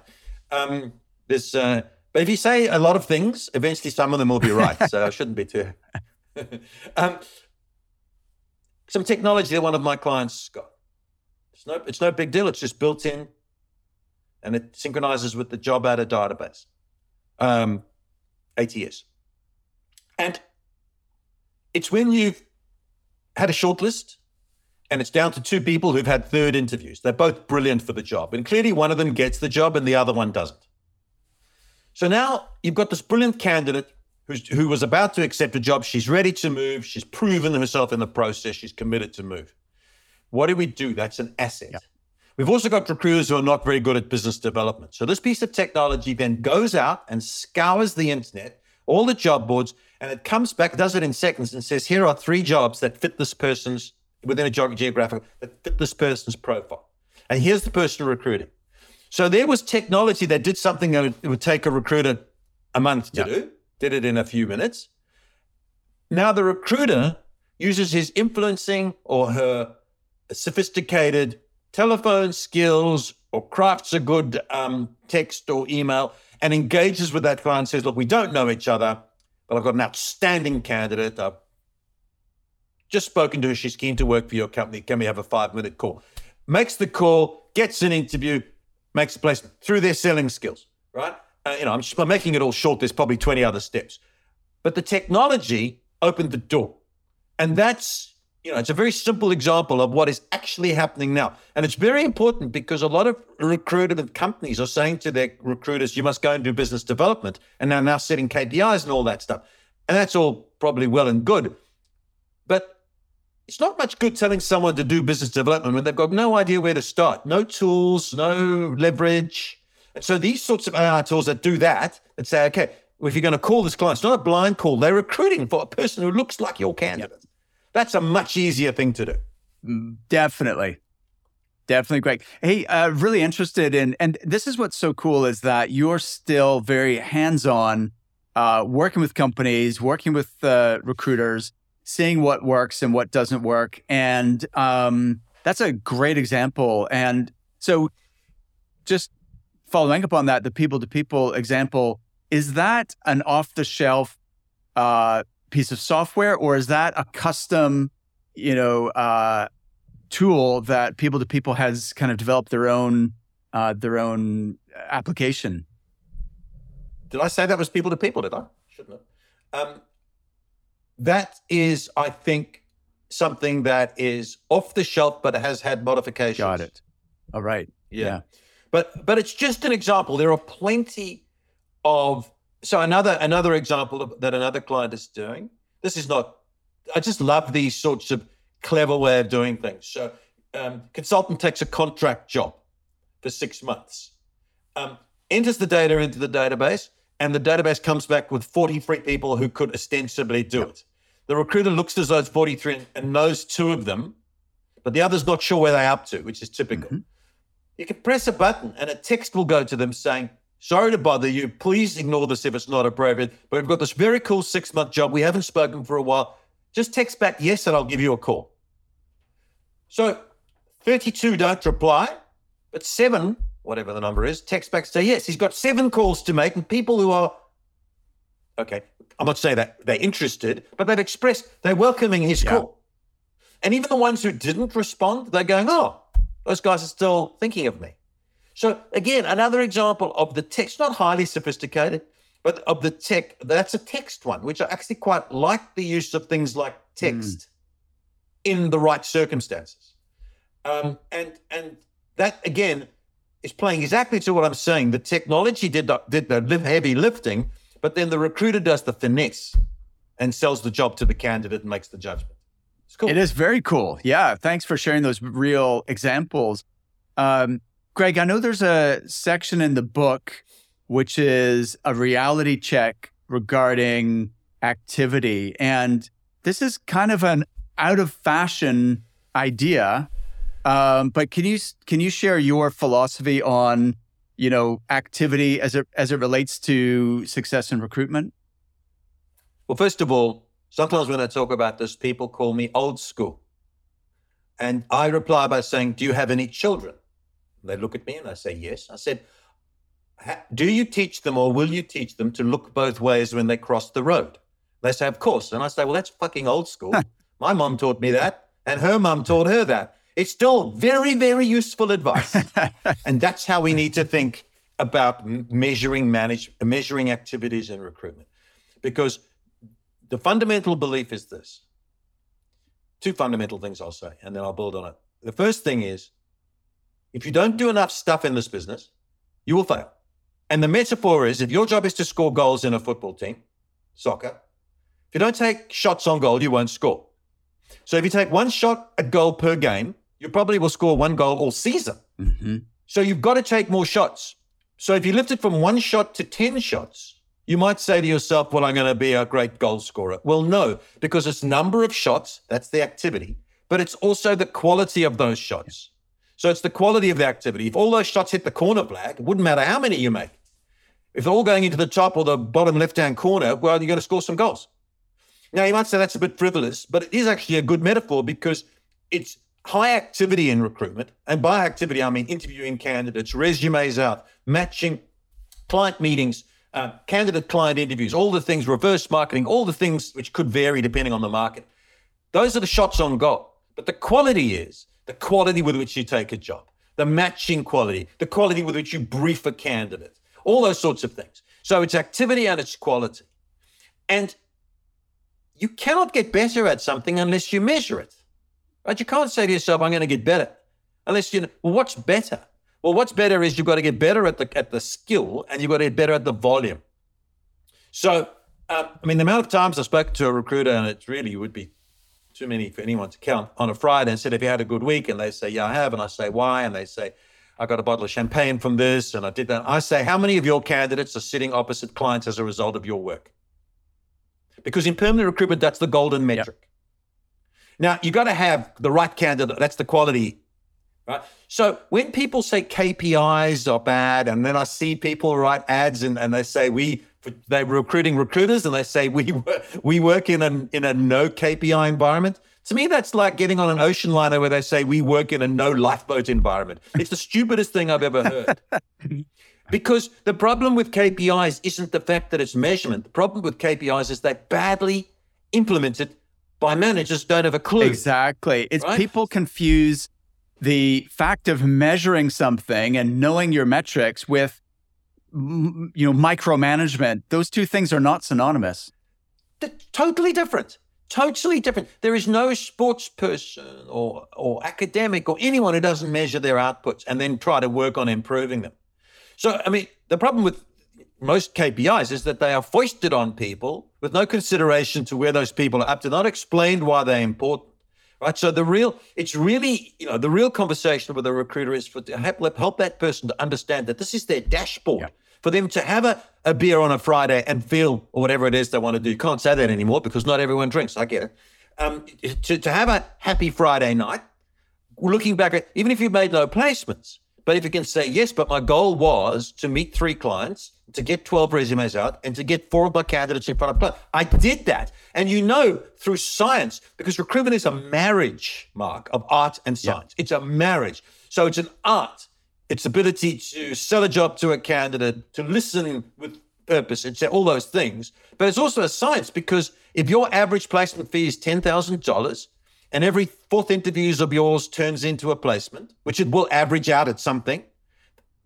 [SPEAKER 1] Um, this, uh, but if you say a lot of things, eventually some of them will be right. so I shouldn't be too. *laughs* um, some technology that one of my clients got. It's no, it's no big deal. It's just built in, and it synchronizes with the job ad database, um, ATS, and it's when you've had a shortlist, and it's down to two people who've had third interviews. They're both brilliant for the job. And clearly, one of them gets the job and the other one doesn't. So now you've got this brilliant candidate who was about to accept a job. She's ready to move. She's proven herself in the process. She's committed to move. What do we do? That's an asset. Yeah. We've also got recruiters who are not very good at business development. So this piece of technology then goes out and scours the internet, all the job boards, and it comes back, does it in seconds, and says, here are three jobs that fit this person's within a geographic that fit this person's profile. And here's the person recruiting. So there was technology that did something that would, would take a recruiter a month to do, did it in a few minutes. Now the recruiter uses his influencing or her sophisticated telephone skills or crafts a good um, text or email and engages with that client says, look, we don't know each other but I've got an outstanding candidate. I've just spoken to her. She's keen to work for your company. Can we have a five minute call? Makes the call, gets an interview, makes a placement through their selling skills, right? Uh, you know, I'm, just, I'm making it all short. There's probably 20 other steps. But the technology opened the door. And that's you know, it's a very simple example of what is actually happening now. And it's very important because a lot of recruitment companies are saying to their recruiters, you must go and do business development. And they're now setting KPIs and all that stuff. And that's all probably well and good. But it's not much good telling someone to do business development when they've got no idea where to start, no tools, no leverage. And so these sorts of AI tools that do that, that say, okay, if you're going to call this client, it's not a blind call. They're recruiting for a person who looks like your candidate. Yep. That's a much easier thing to do.
[SPEAKER 2] Definitely. Definitely great. Hey, uh, really interested in, and this is what's so cool is that you're still very hands on, uh, working with companies, working with uh, recruiters, seeing what works and what doesn't work. And um, that's a great example. And so, just following up on that, the People2People example, is that an off the shelf uh, piece of software or is that a custom, you know, uh, tool that People2People has kind of developed their own uh, their own application?
[SPEAKER 1] Did I say that was People2People? Did I? Shouldn't have. Um, that is, I think, something that is off the shelf, but it has had modifications.
[SPEAKER 2] Got it. All right.
[SPEAKER 1] Yeah.
[SPEAKER 2] Yeah.
[SPEAKER 1] But but it's just an example. There are plenty of so another another example of, that another client is doing. This is not. I just love these sorts of clever way of doing things. So um, consultant takes a contract job for six months, um, enters the data into the database, and the database comes back with 43 people who could ostensibly do it. The recruiter looks at those 43 and knows two of them, but the other's not sure where they're up to, which is typical.
[SPEAKER 2] Mhm.
[SPEAKER 1] You can press a button and a text will go to them saying, Sorry to bother you. Please ignore this if it's not appropriate. But we've got this very cool six month job. We haven't spoken for a while. Just text back yes and I'll give you a call. So 32 don't reply, but seven, whatever the number is, text back say yes. He's got seven calls to make and people who are, okay, I'm not saying that they're interested, but they've expressed they're welcoming his
[SPEAKER 2] Yeah.
[SPEAKER 1] call. And even the ones who didn't respond, they're going, oh, those guys are still thinking of me. So again, another example of the text, not highly sophisticated, but of the tech. That's a text one, which I actually quite like the use of things like text in the right circumstances. Um, and and that again is playing exactly to what I'm saying. The technology did the, did the heavy lifting, but then the recruiter does the finesse and sells the job to the candidate and makes the judgment. It's cool.
[SPEAKER 2] It is very cool. Yeah. Thanks for sharing those real examples. Um, Greg, I know there's a section in the book which is a reality check regarding activity. And this is kind of an out of fashion idea. Um, but can you can you share your philosophy on you know activity as it as it relates to success in recruitment?
[SPEAKER 1] Well, first of all, sometimes when I talk about this, people call me old school. And I reply by saying, Do you have any children? They look at me and I say, Yes. I said, Do you teach them or will you teach them to look both ways when they cross the road? They say, Of course. And I say, Well, that's fucking old school. My mom taught me that, and her mom taught her that. It's still very, very useful advice. *laughs* and that's how we need to think about measuring manage measuring activities in recruitment because the fundamental belief is this two fundamental things i'll say and then i'll build on it the first thing is if you don't do enough stuff in this business you will fail and the metaphor is if your job is to score goals in a football team soccer if you don't take shots on goal you won't score so if you take one shot at goal per game you probably will score one goal all season
[SPEAKER 2] Mhm.
[SPEAKER 1] so you've got to take more shots. So if you lift it from one shot to 10 shots, you might say to yourself, well, I'm going to be a great goal scorer. Well, no, because it's number of shots, that's the activity, but it's also the quality of those shots. So it's the quality of the activity. If all those shots hit the corner flag, it wouldn't matter how many you make. If they're all going into the top or the bottom left hand corner, well, you're going to score some goals. Now, you might say that's a bit frivolous, but it is actually a good metaphor because it's high activity in recruitment. And by activity, I mean interviewing candidates, resumes out, matching client meetings, uh, candidate client interviews, all the things, reverse marketing, all the things which could vary depending on the market. Those are the shots on goal. But the quality is the quality with which you take a job, the matching quality, the quality with which you brief a candidate, all those sorts of things. So it's activity and it's quality. And you cannot get better at something unless you measure it. Right? You can't say to yourself, I'm going to get better unless you know, well, what's better? Well, what's better is you've got to get better at the, at the skill and you've got to get better at the volume. So, um, I mean, the amount of times I've spoken to a recruiter, and it really would be too many for anyone to count on a Friday and said, Have you had a good week? And they say, Yeah, I have. And I say, Why? And they say, I got a bottle of champagne from this and I did that. I say, How many of your candidates are sitting opposite clients as a result of your work? Because in permanent recruitment, that's the golden metric. Now, you've got to have the right candidate. That's the quality, right? So when people say KPIs are bad, and then I see people write ads and, and they say we they're recruiting recruiters, and they say we we work in a in a no KPI environment. To me, that's like getting on an ocean liner where they say we work in a no lifeboat environment. It's the stupidest thing I've ever heard. *laughs* Because the problem with KPIs isn't the fact that it's measurement. The problem with KPIs is they're badly implemented by managers don't have a clue.
[SPEAKER 2] Exactly. It's right? people confuse the fact of measuring something and knowing your metrics with you know micromanagement. Those two things are not synonymous.
[SPEAKER 1] They're totally different. Totally different. There is no sports person or or academic or anyone who doesn't measure their outputs and then try to work on improving them. So I mean, the problem with most KPIs is that they are foisted on people with no consideration to where those people are up to, not explained why they're important. Right. So the real, it's really, you know, the real conversation with a recruiter is for to help, help that person to understand that this is their dashboard. Yeah. For them to have a, a beer on a Friday and feel or whatever it is they want to do. You can't say that anymore because not everyone drinks. I get it. Um, to, to have a happy Friday night, looking back at even if you made no placements, but if you can say, yes, but my goal was to meet three clients, to get 12 resumes out, and to get four of my candidates in front of clients. I did that. And you know through science, because recruitment is a marriage, Mark, of art and science. It's a marriage. So it's an art. It's ability to sell a job to a candidate, to listen with purpose, and all those things. But it's also a science because if your average placement fee is $10,000, and every fourth interviews of yours turns into a placement, which it will average out at something,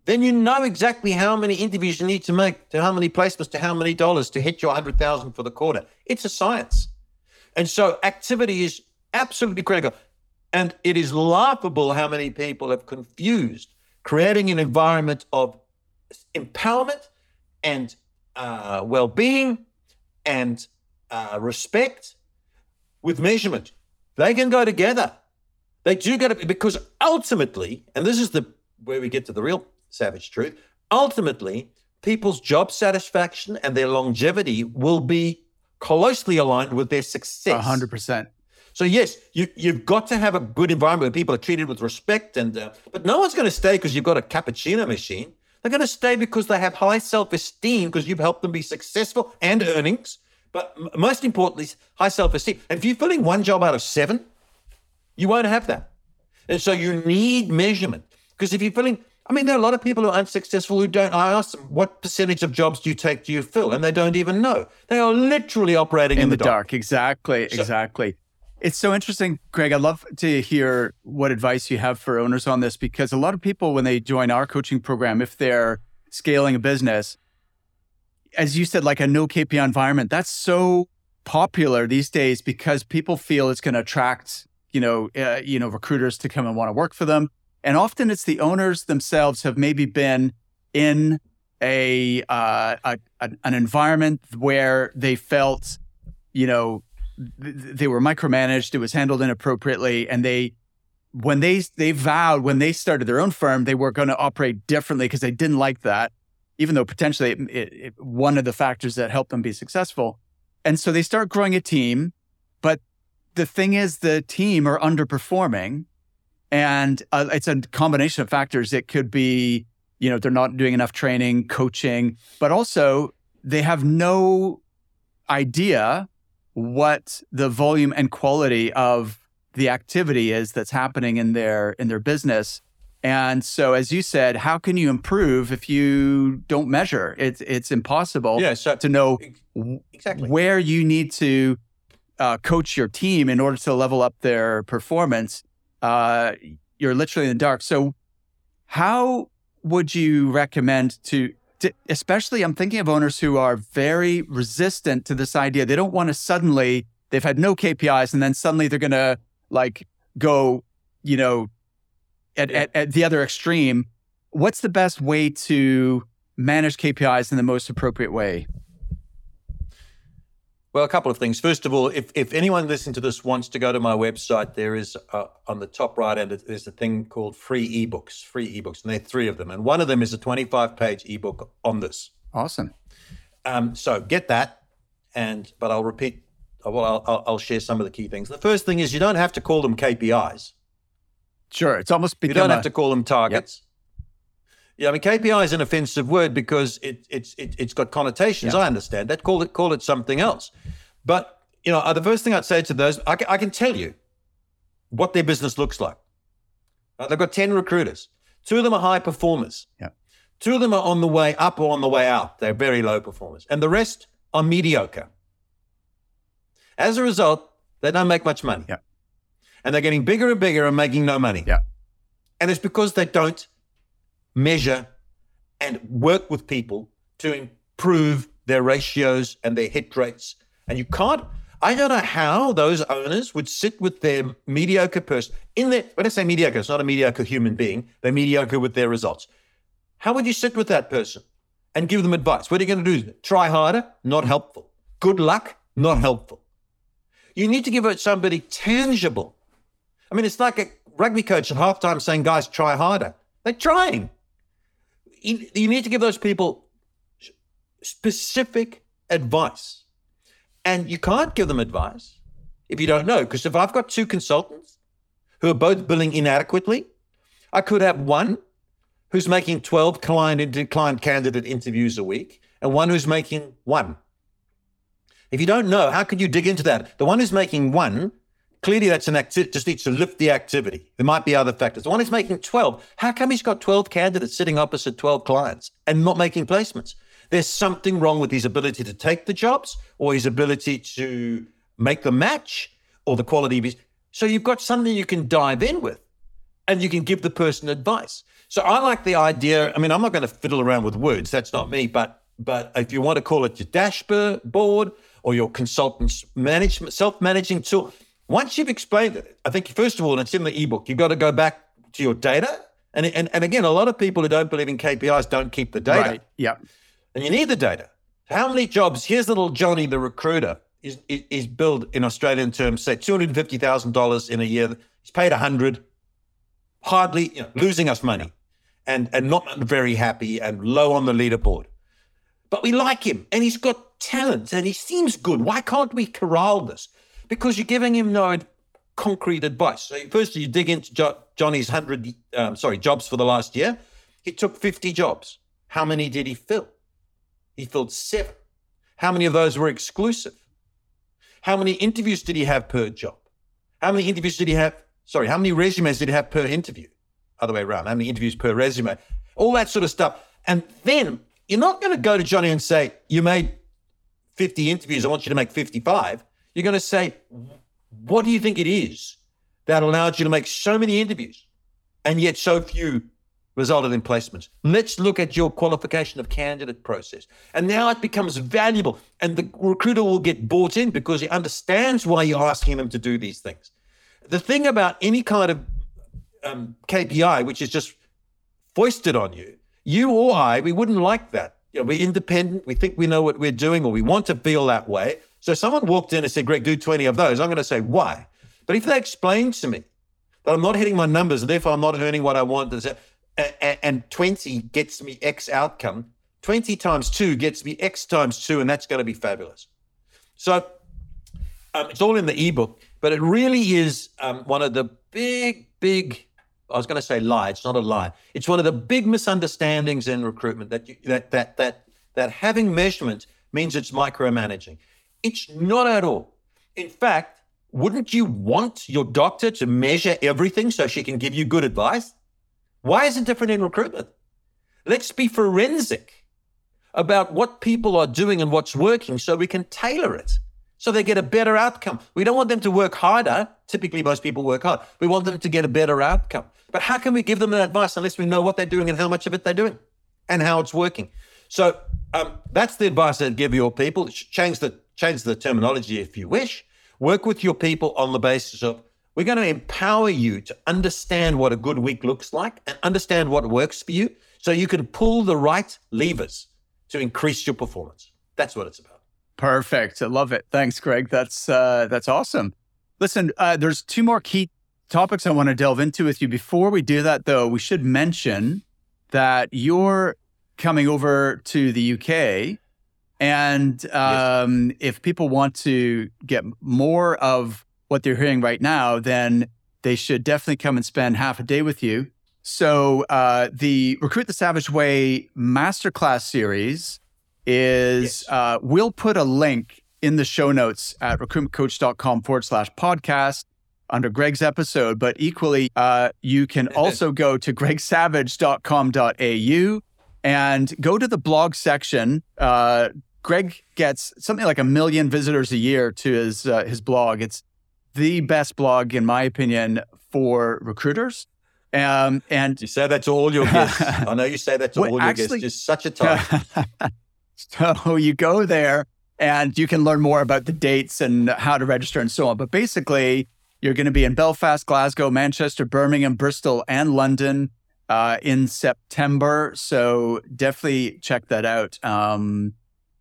[SPEAKER 1] then you know exactly how many interviews you need to make, to how many placements, to how many dollars to hit your 100,000 for the quarter. It's a science. And so activity is absolutely critical. And it is laughable how many people have confused creating an environment of empowerment and uh, well being and uh, respect with measurement. They can go together. They do go to because ultimately, and this is the where we get to the real savage truth. Ultimately, people's job satisfaction and their longevity will be closely aligned with their success.
[SPEAKER 2] hundred percent.
[SPEAKER 1] So yes, you you've got to have a good environment where people are treated with respect, and uh, but no one's going to stay because you've got a cappuccino machine. They're going to stay because they have high self esteem because you've helped them be successful and earnings but most importantly, high self esteem. If you're filling one job out of seven, you won't have that. And so you need measurement. Because if you're filling, I mean, there are a lot of people who are unsuccessful who don't. I ask them, what percentage of jobs do you take, do you fill? And they don't even know. They are literally operating in,
[SPEAKER 2] in
[SPEAKER 1] the,
[SPEAKER 2] the
[SPEAKER 1] dark.
[SPEAKER 2] dark. Exactly. So, exactly. It's so interesting, Greg. I'd love to hear what advice you have for owners on this because a lot of people, when they join our coaching program, if they're scaling a business, as you said, like a no KPI environment, that's so popular these days because people feel it's going to attract, you know, uh, you know, recruiters to come and want to work for them. And often it's the owners themselves have maybe been in a, uh, a, an environment where they felt, you know, they were micromanaged, it was handled inappropriately, and they when they they vowed when they started their own firm they were going to operate differently because they didn't like that even though potentially it, it, one of the factors that helped them be successful. And so they start growing a team, but the thing is, the team are underperforming, and uh, it's a combination of factors. It could be, you know, they're not doing enough training, coaching, but also they have no idea what the volume and quality of the activity is that's happening in their in their business and so, as you said, how can you improve if you don't measure? It's it's impossible
[SPEAKER 1] yeah, so,
[SPEAKER 2] to know
[SPEAKER 1] exactly
[SPEAKER 2] where you need to uh, coach your team in order to level up their performance. Uh, you're literally in the dark. So, how would you recommend to, to, especially? I'm thinking of owners who are very resistant to this idea. They don't want to suddenly they've had no KPIs and then suddenly they're going to like go, you know, at, at, at the other extreme, what's the best way to manage KPIs in the most appropriate way?
[SPEAKER 1] Well, a couple of things. First of all, if, if anyone listening to this wants to go to my website, there is uh, on the top right end, there's a thing called free ebooks, free ebooks, and there are three of them. And one of them is a 25 page ebook on this.
[SPEAKER 2] Awesome.
[SPEAKER 1] Um, so get that. And, but I'll repeat, well, I'll, I'll share some of the key things. The first thing is you don't have to call them KPIs.
[SPEAKER 2] Sure, it's almost.
[SPEAKER 1] You don't
[SPEAKER 2] a,
[SPEAKER 1] have to call them targets. Yep. Yeah, I mean KPI is an offensive word because it, it's it, has got connotations. Yep. I understand that. Call it call it something else. But you know, the first thing I'd say to those, I, I can tell you what their business looks like. Uh, they've got ten recruiters. Two of them are high performers.
[SPEAKER 2] Yeah.
[SPEAKER 1] Two of them are on the way up or on the way out. They're very low performers. And the rest are mediocre. As a result, they don't make much money.
[SPEAKER 2] Yeah.
[SPEAKER 1] And they're getting bigger and bigger and making no money.
[SPEAKER 2] Yeah.
[SPEAKER 1] And it's because they don't measure and work with people to improve their ratios and their hit rates. And you can't, I don't know how those owners would sit with their mediocre person in their, when I say mediocre, it's not a mediocre human being, they're mediocre with their results. How would you sit with that person and give them advice? What are you going to do? Try harder? Not helpful. Good luck? Not helpful. You need to give it somebody tangible. I mean, it's like a rugby coach at halftime saying, guys, try harder. They're trying. You, need to give those people specific advice. And you can't give them advice if you don't know. Because if I've got two consultants who are both billing inadequately, I could have one who's making 12 client, client candidate interviews a week and one who's making one. If you don't know, how could you dig into that? The one who's making one, clearly that's an activity, just needs to lift the activity. There might be other factors. The one who's making 12, how come he's got 12 candidates sitting opposite 12 clients and not making placements? There's something wrong with his ability to take the jobs or his ability to make the match or the quality of his. So you've got something you can dive in with and you can give the person advice. So I like the idea. I mean, I'm not going to fiddle around with words. That's not me. But but if you want to call it your dashboard or your consultant's management self-managing tool, once you've explained it, I think first of all, and it's in the ebook, you've got to go back to your data. And, and, and again, a lot of people who don't believe in KPIs don't keep the data.
[SPEAKER 2] Right. Yeah.
[SPEAKER 1] And you need the data. How many jobs? Here's little Johnny, the recruiter, is is, is billed in Australian terms, say two hundred fifty thousand dollars in a year. He's paid a hundred, hardly you know, losing us money and, and not very happy and low on the leaderboard. But we like him and he's got talent and he seems good. Why can't we corral this? Because you're giving him no concrete advice. So first you dig into jo- Johnny's 100, um, sorry, jobs for the last year. He took 50 jobs. How many did he fill? He filled seven. How many of those were exclusive? How many interviews did he have per job? How many interviews did he have? Sorry, how many resumes did he have per interview? other way around, how many interviews per resume, all that sort of stuff. And then you're not going to go to Johnny and say, You made 50 interviews, I want you to make 55. You're going to say, What do you think it is that allowed you to make so many interviews and yet so few resulted in placements? Let's look at your qualification of candidate process. And now it becomes valuable, and the recruiter will get bought in because he understands why you're asking them to do these things. The thing about any kind of um, KPI, which is just foisted on you, you or I, we wouldn't like that. You know, we're independent. We think we know what we're doing, or we want to feel that way. So if someone walked in and said, "Greg, do 20 of those," I'm going to say, "Why?" But if they explain to me that I'm not hitting my numbers, and therefore I'm not earning what I want, and 20 gets me X outcome, 20 times two gets me X times two, and that's going to be fabulous. So um, it's all in the ebook, but it really is um, one of the big, big I was going to say lie. It's not a lie. It's one of the big misunderstandings in recruitment that you, that that that that having measurement means it's micromanaging. It's not at all. In fact, wouldn't you want your doctor to measure everything so she can give you good advice? Why is it different in recruitment? Let's be forensic about what people are doing and what's working so we can tailor it so they get a better outcome. We don't want them to work harder. Typically, most people work hard. We want them to get a better outcome. But how can we give them advice unless we know what they're doing and how much of it they're doing and how it's working? So um, that's the advice I'd give your people. Change the change the terminology if you wish. Work with your people on the basis of we're going to empower you to understand what a good week looks like and understand what works for you, so you can pull the right levers to increase your performance. That's what it's about.
[SPEAKER 2] Perfect. I love it. Thanks, Greg. That's uh, that's awesome. Listen, uh, there's two more key topics I want to delve into with you. Before we do that, though, we should mention that you're coming over to the UK. And um, yes. if people want to get more of what they're hearing right now, then they should definitely come and spend half a day with you. So, uh, the Recruit the Savage Way Masterclass series is yes. uh, we'll put a link in the show notes at recruitmentcoach.com forward slash podcast under Greg's episode. But equally, uh, you can also go to gregsavage.com.au and go to the blog section. Uh, Greg gets something like a million visitors a year to his uh, his blog. It's the best blog, in my opinion, for recruiters. Um, and
[SPEAKER 1] you say that to all your *laughs* guests. I know you say that to well, all your actually, guests. Just such a time. *laughs*
[SPEAKER 2] so you go there and you can learn more about the dates and how to register and so on. But basically, you're going to be in Belfast, Glasgow, Manchester, Birmingham, Bristol, and London uh, in September. So definitely check that out. Um,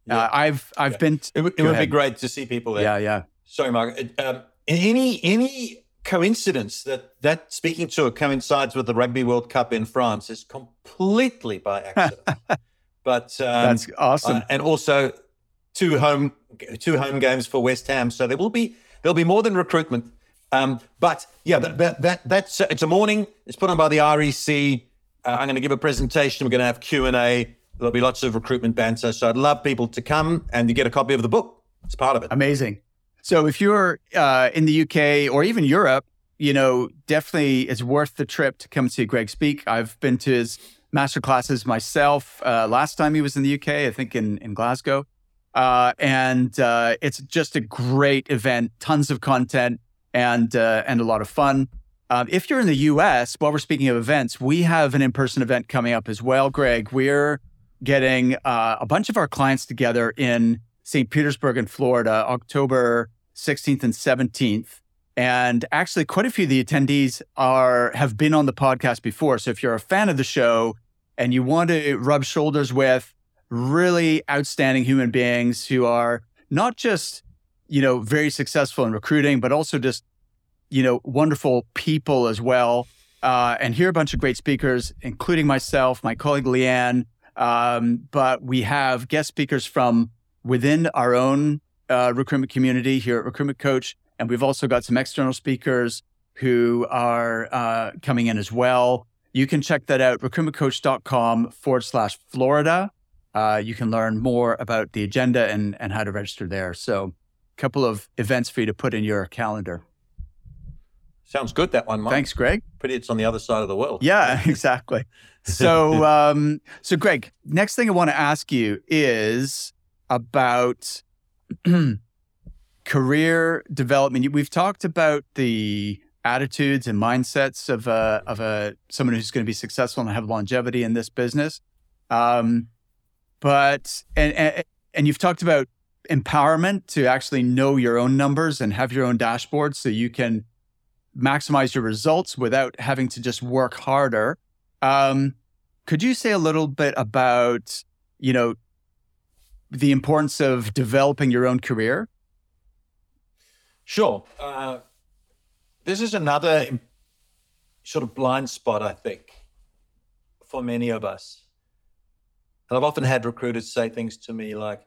[SPEAKER 2] yeah. uh, I've I've yeah. been. T-
[SPEAKER 1] it, it would ahead. be great to see people there.
[SPEAKER 2] Yeah, yeah.
[SPEAKER 1] Sorry, Mark. Um, any any coincidence that that speaking tour coincides with the Rugby World Cup in France is completely by *laughs* accident. but um,
[SPEAKER 2] that's awesome. Uh,
[SPEAKER 1] and also two home two home games for West Ham, so there will be there'll be more than recruitment. Um, but yeah, that, that, that that's it's a morning. It's put on by the REC. Uh, I'm going to give a presentation. We're going to have Q and A. There'll be lots of recruitment banter. So I'd love people to come and to get a copy of the book. It's part of it.
[SPEAKER 2] Amazing. So if you're uh, in the UK or even Europe, you know, definitely it's worth the trip to come see Greg speak. I've been to his master classes myself. Uh, last time he was in the UK, I think in in Glasgow. Uh, and uh, it's just a great event, tons of content and uh, and a lot of fun. Um, if you're in the U.S., while we're speaking of events, we have an in-person event coming up as well, Greg. We're getting uh, a bunch of our clients together in St. Petersburg in Florida, October 16th and 17th. And actually, quite a few of the attendees are have been on the podcast before. So if you're a fan of the show and you want to rub shoulders with really outstanding human beings who are not just, you know, very successful in recruiting, but also just, you know, wonderful people as well. Uh, and hear a bunch of great speakers, including myself, my colleague Leanne. Um, but we have guest speakers from within our own uh, recruitment community here at Recruitment Coach. And we've also got some external speakers who are uh, coming in as well. You can check that out, recruitmentcoach.com forward slash Florida uh, you can learn more about the agenda and, and how to register there. So, a couple of events for you to put in your calendar.
[SPEAKER 1] Sounds good, that one, Mike.
[SPEAKER 2] Thanks, Greg.
[SPEAKER 1] Pretty, it's on the other side of the world.
[SPEAKER 2] Yeah, *laughs* exactly. So, *laughs* um, so Greg, next thing I want to ask you is about *clears throat* career development. We've talked about the attitudes and mindsets of a, of a someone who's going to be successful and have longevity in this business. Um, but and, and and you've talked about empowerment to actually know your own numbers and have your own dashboard so you can maximize your results without having to just work harder. Um, could you say a little bit about, you know, the importance of developing your own career?
[SPEAKER 1] Sure. Uh, this is another sort of blind spot, I think, for many of us. And I've often had recruiters say things to me like,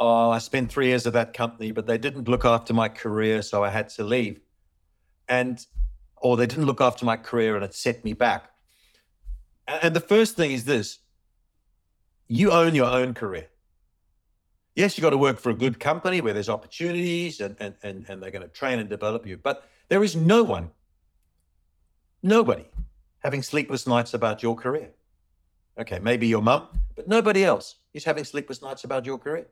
[SPEAKER 1] oh, I spent three years at that company, but they didn't look after my career, so I had to leave. And, or they didn't look after my career and it set me back. And the first thing is this you own your own career. Yes, you've got to work for a good company where there's opportunities and, and, and, and they're going to train and develop you. But there is no one, nobody having sleepless nights about your career. Okay, maybe your mum, but nobody else is having sleepless nights about your career.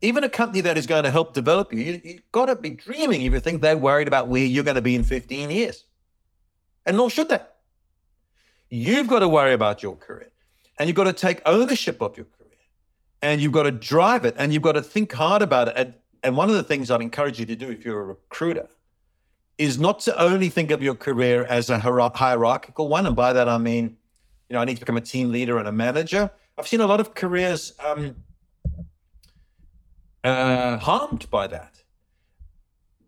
[SPEAKER 1] Even a company that is going to help develop you, you, you've got to be dreaming if you think they're worried about where you're going to be in 15 years. And nor should they. You've got to worry about your career. And you've got to take ownership of your career. And you've got to drive it. And you've got to think hard about it. And, and one of the things I'd encourage you to do if you're a recruiter is not to only think of your career as a hierarchical one. And by that, I mean, you know, I need to become a team leader and a manager. I've seen a lot of careers um, uh, harmed by that.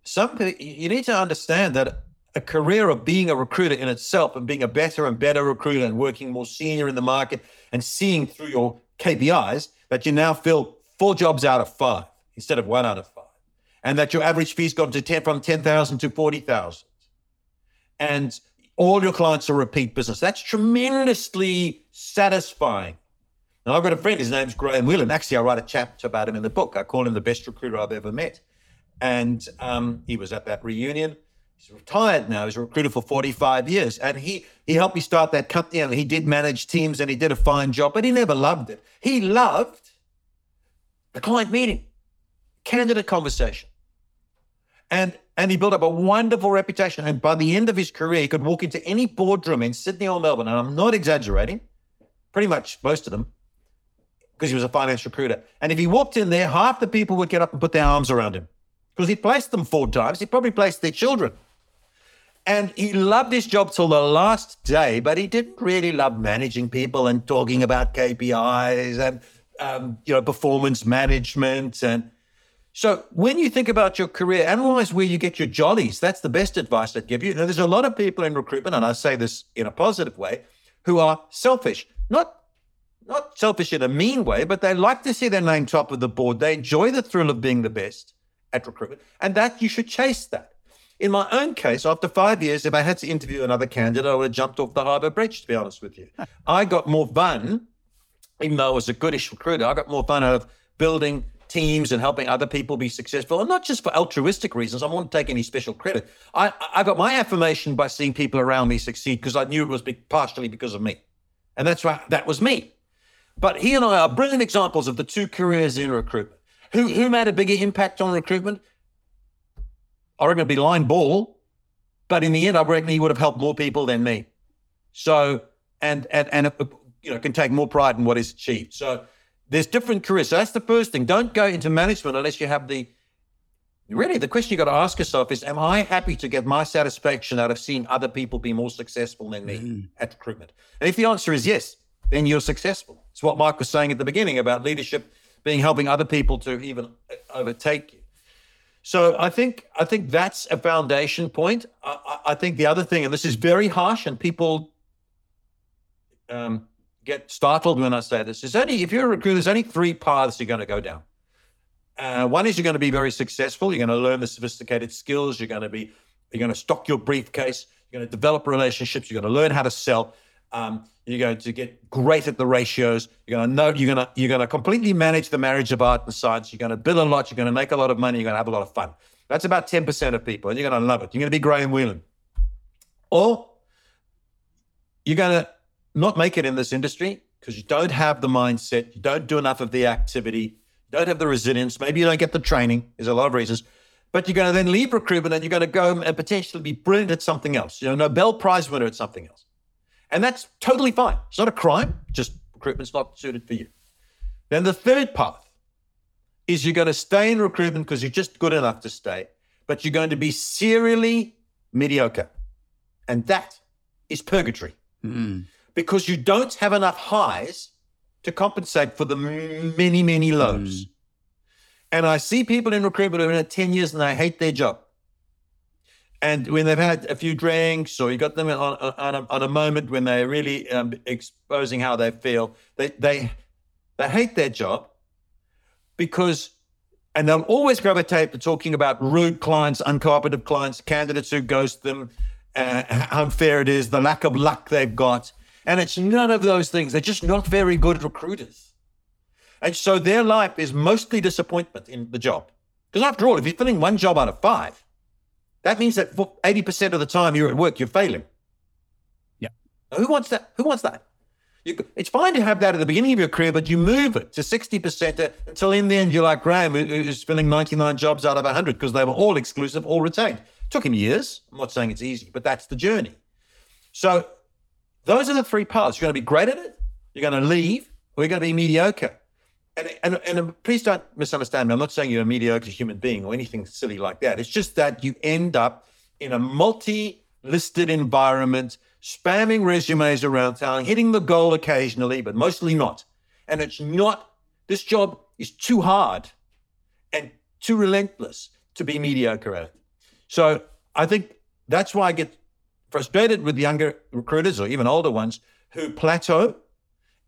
[SPEAKER 1] Some you need to understand that a career of being a recruiter in itself and being a better and better recruiter and working more senior in the market and seeing through your KPIs that you now fill four jobs out of five instead of one out of five, and that your average fees gone to ten from ten thousand to forty thousand, and all your clients are repeat business. That's tremendously satisfying. Now, I've got a friend, his name's Graham Whelan. Actually, I write a chapter about him in the book. I call him the best recruiter I've ever met. And um, he was at that reunion. He's retired now. He's a recruiter for 45 years. And he, he helped me start that company. And he did manage teams and he did a fine job, but he never loved it. He loved the client meeting, candidate conversation. And, and he built up a wonderful reputation. And by the end of his career, he could walk into any boardroom in Sydney or Melbourne. And I'm not exaggerating, pretty much most of them, because he was a finance recruiter. And if he walked in there, half the people would get up and put their arms around him because he placed them four times. He probably placed their children. And he loved his job till the last day, but he didn't really love managing people and talking about KPIs and um, you know performance management. And so when you think about your career, analyze where you get your jollies. That's the best advice I'd give you. Now, there's a lot of people in recruitment, and I say this in a positive way, who are selfish. Not not selfish in a mean way, but they like to see their name top of the board. They enjoy the thrill of being the best at recruitment, and that you should chase that. In my own case, after five years, if I had to interview another candidate, I would have jumped off the harbour bridge, to be honest with you. *laughs* I got more fun, even though I was a goodish recruiter, I got more fun out of building teams and helping other people be successful, and not just for altruistic reasons. I won't take any special credit. I, I got my affirmation by seeing people around me succeed because I knew it was partially because of me. And that's right, that was me. But he and I are brilliant examples of the two careers in recruitment. Who, who made a bigger impact on recruitment? I reckon it'd be line ball, but in the end, I reckon he would have helped more people than me. So, and and and you know, can take more pride in what is achieved. So, there's different careers. So that's the first thing. Don't go into management unless you have the. Really, the question you got to ask yourself is: Am I happy to get my satisfaction out of seeing other people be more successful than me mm. at recruitment? And if the answer is yes, then you're successful. It's what Mike was saying at the beginning about leadership being helping other people to even overtake you. So I think I think that's a foundation point. I, I think the other thing, and this is very harsh, and people um, get startled when I say this, is only if you're a recruiter, there's only three paths you're going to go down. Uh, one is you're going to be very successful. You're going to learn the sophisticated skills. You're going to be you're going to stock your briefcase. You're going to develop relationships. You're going to learn how to sell. Um, you're going to get great at the ratios. You're going to know. You're going to you're going to completely manage the marriage of art and science. You're going to bill a lot. You're going to make a lot of money. You're going to have a lot of fun. That's about ten percent of people, and you're going to love it. You're going to be Graham Whelan, or you're going to not make it in this industry because you don't have the mindset. You don't do enough of the activity. You don't have the resilience. Maybe you don't get the training. There's a lot of reasons. But you're going to then leave recruitment and you're going to go and potentially be brilliant at something else. You know, Nobel Prize winner at something else. And that's totally fine. It's not a crime, just recruitment's not suited for you. Then the third path is you're going to stay in recruitment because you're just good enough to stay, but you're going to be serially mediocre. And that is purgatory mm. because you don't have enough highs to compensate for the many, many lows. Mm. And I see people in recruitment who have been at 10 years and they hate their job and when they've had a few drinks or you got them on, on, a, on a moment when they're really um, exposing how they feel, they, they, they hate their job because, and they'll always gravitate to talking about rude clients, uncooperative clients, candidates who ghost them, uh, how unfair it is, the lack of luck they've got. And it's none of those things. They're just not very good recruiters. And so their life is mostly disappointment in the job. Because after all, if you're filling one job out of five, that means that 80% of the time you're at work, you're failing.
[SPEAKER 2] Yeah.
[SPEAKER 1] Who wants that? Who wants that? You, it's fine to have that at the beginning of your career, but you move it to 60% until in the end you're like Graham, who's filling 99 jobs out of 100 because they were all exclusive, all retained. Took him years. I'm not saying it's easy, but that's the journey. So those are the three paths. You're going to be great at it, you're going to leave, or you're going to be mediocre. And, and, and please don't misunderstand me. I'm not saying you're a mediocre human being or anything silly like that. It's just that you end up in a multi listed environment, spamming resumes around town, hitting the goal occasionally, but mostly not. And it's not, this job is too hard and too relentless to be mediocre at. So I think that's why I get frustrated with younger recruiters or even older ones who plateau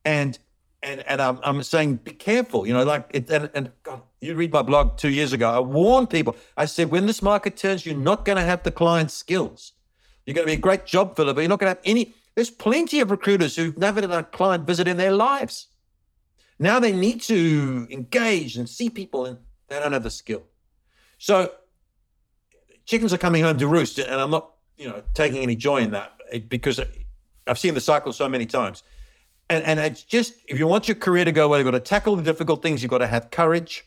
[SPEAKER 1] and and and I'm, I'm saying be careful you know like it, and, and God, you read my blog two years ago i warned people i said when this market turns you're not going to have the client skills. You're going to be a great job filler but you're not going to have any there's plenty of recruiters who've never had a client visit in their lives. Now they need to engage and see people and they don't have the skill. So chickens are coming home to roost, and I'm not, you know, taking any joy in that because I've seen the cycle so many times. And, and it's just, if you want your career to go well, you've got to tackle the difficult things. You've got to have courage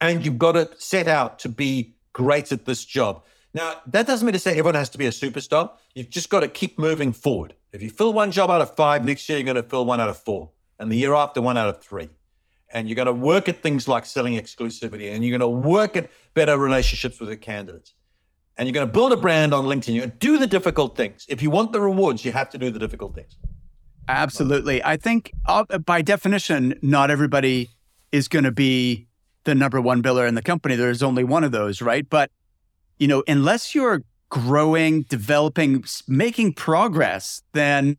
[SPEAKER 1] and you've got to set out to be great at this job. Now, that doesn't mean to say everyone has to be a superstar. You've just got to keep moving forward. If you fill one job out of five, next year you're going to fill one out of four, and the year after, one out of three. And you're going to work at things like selling exclusivity, and you're going to work at better relationships with the candidates. And you're going to build a brand on LinkedIn. You're going to do the difficult things. If you want the rewards, you have to do the difficult things.
[SPEAKER 2] Absolutely. I think uh, by definition, not everybody is going to be the number one biller in the company. There's only one of those, right? But, you know, unless you're growing, developing, making progress, then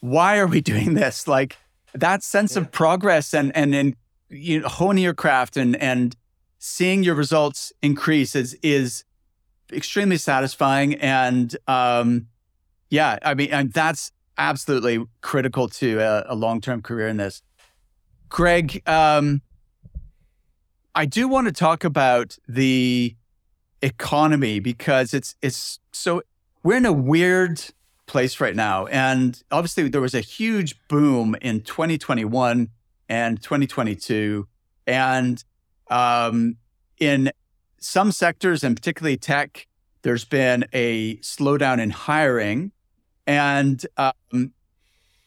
[SPEAKER 2] why are we *laughs* doing this? Like that sense yeah. of progress and, and, and, you know, honing your craft and, and seeing your results increase is, is extremely satisfying. And, um, yeah, I mean, and that's absolutely critical to a, a long-term career in this. Greg, um, I do want to talk about the economy because it's it's so we're in a weird place right now, and obviously there was a huge boom in 2021 and 2022, and um, in some sectors, and particularly tech, there's been a slowdown in hiring, and um,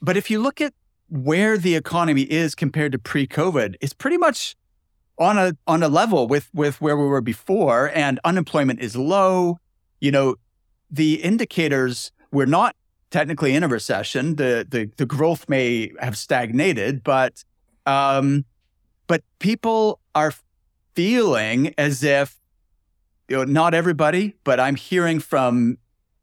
[SPEAKER 2] but if you look at where the economy is compared to pre-COVID, it's pretty much on a on a level with with where we were before and unemployment is low. You know the indicators we're not technically in a recession. The the, the growth may have stagnated but um but people are feeling as if you know not everybody but i'm hearing from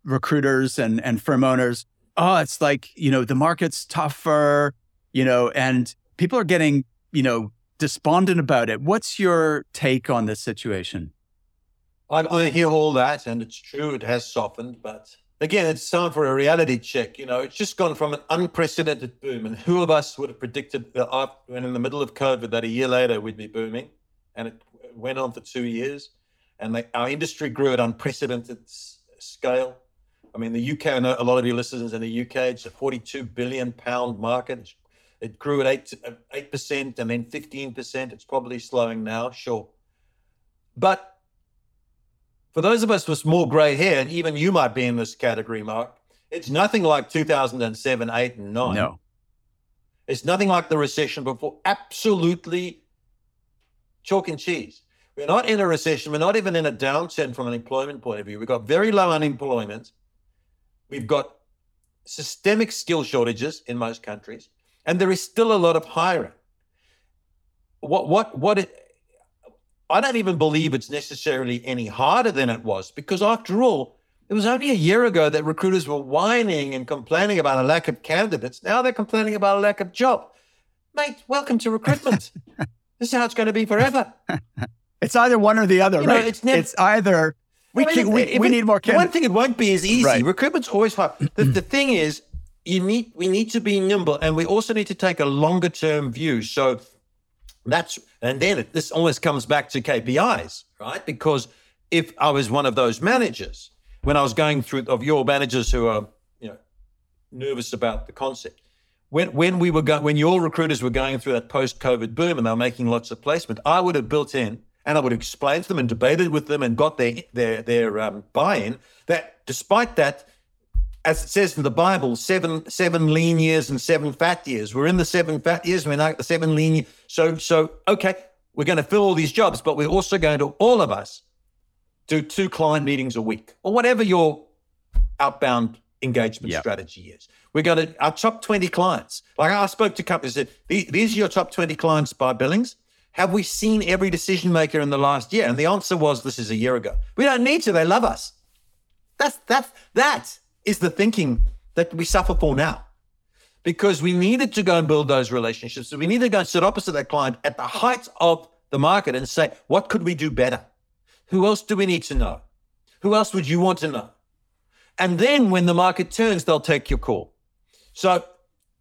[SPEAKER 2] recruiters and and firm owners oh it's like you know the market's tougher you know and people are getting you know despondent about it. What's your take on this situation?
[SPEAKER 1] I, I hear all that, and it's true, it has softened, but again, it's time for a reality check. You know, it's just gone from an unprecedented boom, and who of us would have predicted that after, when in the middle of COVID that a year later we'd be booming, and it went on for two years, and they, our industry grew at unprecedented scale. I mean, the UK, I know a lot of your listeners in the UK, it's a 42 billion pound market. It grew at eight eight percent and then fifteen percent. It's probably slowing now, sure. But for those of us with more grey hair, and even you might be in this category, Mark, it's nothing like 2007, 8, and 9.
[SPEAKER 2] No.
[SPEAKER 1] It's nothing like the recession before. Absolutely chalk and cheese. We're not in a recession. We're not even in a downturn from an employment point of view. We've got very low unemployment. We've got systemic skill shortages in most countries and there is still a lot of hiring. What what what it, I don't even believe it's necessarily any harder than it was because after all, it was only a year ago that recruiters were whining and complaining about a lack of candidates. Now they're complaining about a lack of job. Mate, welcome to recruitment. *laughs* this is how it's going to be forever.
[SPEAKER 2] It's either one or the other, you right? Know, it's, never, it's either we, I mean, we, we it, need more candidates.
[SPEAKER 1] One thing it won't be is easy. Right. Recruitment's always hard. The, the mm. thing is, you need we need to be nimble and we also need to take a longer term view so that's and then it, this always comes back to kpis right because if i was one of those managers when i was going through of your managers who are you know nervous about the concept when when we were going when your recruiters were going through that post covid boom and they were making lots of placement i would have built in and I would explain to them and debated with them and got their their their um, buy-in that despite that as it says in the Bible, seven seven lean years and seven fat years. We're in the seven fat years. We're now the seven lean. So so okay, we're going to fill all these jobs, but we're also going to all of us do two client meetings a week or whatever your outbound engagement yep. strategy is. We're going to our top twenty clients. Like I spoke to companies that these are your top twenty clients by billings. Have we seen every decision maker in the last year? And the answer was this is a year ago. We don't need to. They love us. That's that's that is the thinking that we suffer for now. Because we needed to go and build those relationships. So we need to go and sit opposite that client at the height of the market and say, what could we do better? Who else do we need to know? Who else would you want to know? And then when the market turns, they'll take your call. So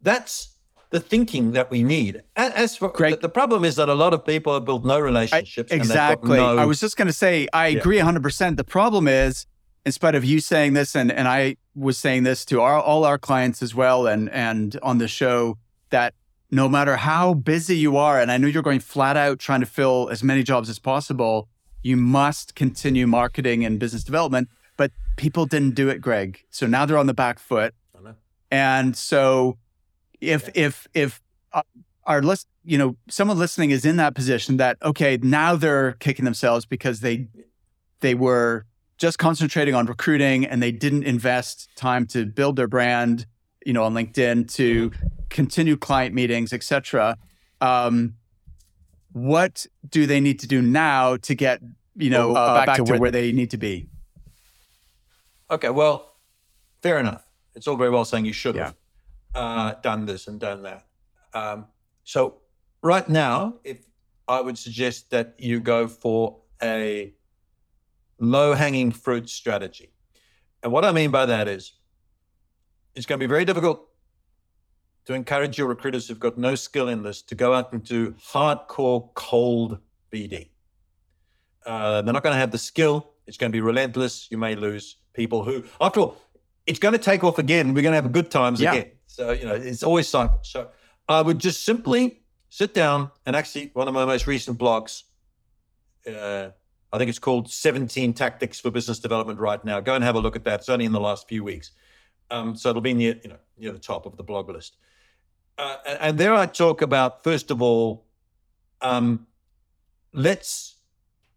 [SPEAKER 1] that's the thinking that we need. As for
[SPEAKER 2] Great.
[SPEAKER 1] The, problem is that a lot of people have built no
[SPEAKER 2] I-
[SPEAKER 1] relationships. and
[SPEAKER 2] exactly.
[SPEAKER 1] no-
[SPEAKER 2] I was just going to say, I
[SPEAKER 1] Yeah.
[SPEAKER 2] agree 100%. The problem is, in spite of you saying this, and, and I was saying this to our, all our clients as well, and, and on the show, that no matter how busy you are, and I know you're going flat out trying to fill as many jobs as possible, you must continue marketing and business development. But people didn't do it, Greg. So now they're on the back foot.
[SPEAKER 1] I know.
[SPEAKER 2] And so if if if uh, our list, you know, someone listening is in that position that okay, now they're kicking themselves because they they were just concentrating on recruiting and they didn't invest time to build their brand, you know, on LinkedIn to continue client meetings, etc. Um, what do they need to do now to get you know
[SPEAKER 1] Well,
[SPEAKER 2] uh, back, to, where, they need to be?
[SPEAKER 1] Okay, well, fair enough. It's all very well saying you should
[SPEAKER 2] Yeah.
[SPEAKER 1] Uh, done this and done that. Um, so, right now, if I would suggest that you go for a low hanging fruit strategy. And what I mean by that is it's going to be very difficult to encourage your recruiters who've got no skill in this to go out and do hardcore cold BD. Uh, they're not going to have the skill. It's going to be relentless. You may lose people who, after all, it's going to take off again. We're going to have good times
[SPEAKER 2] Yeah.
[SPEAKER 1] again. So, you know, it's always cycle. So I would just simply sit down and actually, one of my most recent blogs, uh, I think it's called 17 Tactics for Business Development right now. Go and have a look at that. It's only in the last few weeks. Um, so it'll be near, you know, near the top of the blog list. Uh, and, and there I talk about, first of all, um, let's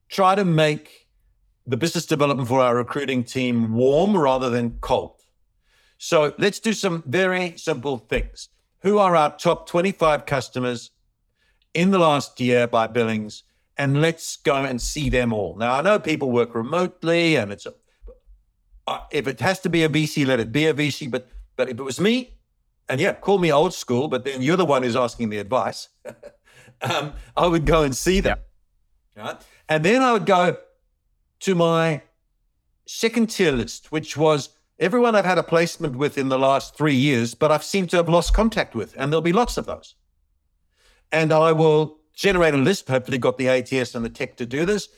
[SPEAKER 1] try to make the business development for our recruiting team warm rather than cold. So let's do some very simple things. Who are our top 25 customers in the last year by billings? And let's go and see them all. Now, I know people work remotely and it's a, uh, if it has to be a VC, let it be a VC. But, but if it was me, and yeah, call me old school, but then you're the one who's asking the advice. *laughs* um, I would go and see them. Right? And then I would go to my second tier list, which was everyone I've had a placement with in the last three years, but I've seemed to have lost contact with. And there'll be lots of those. And I will generate a list, hopefully got the ATS and the tech to do this.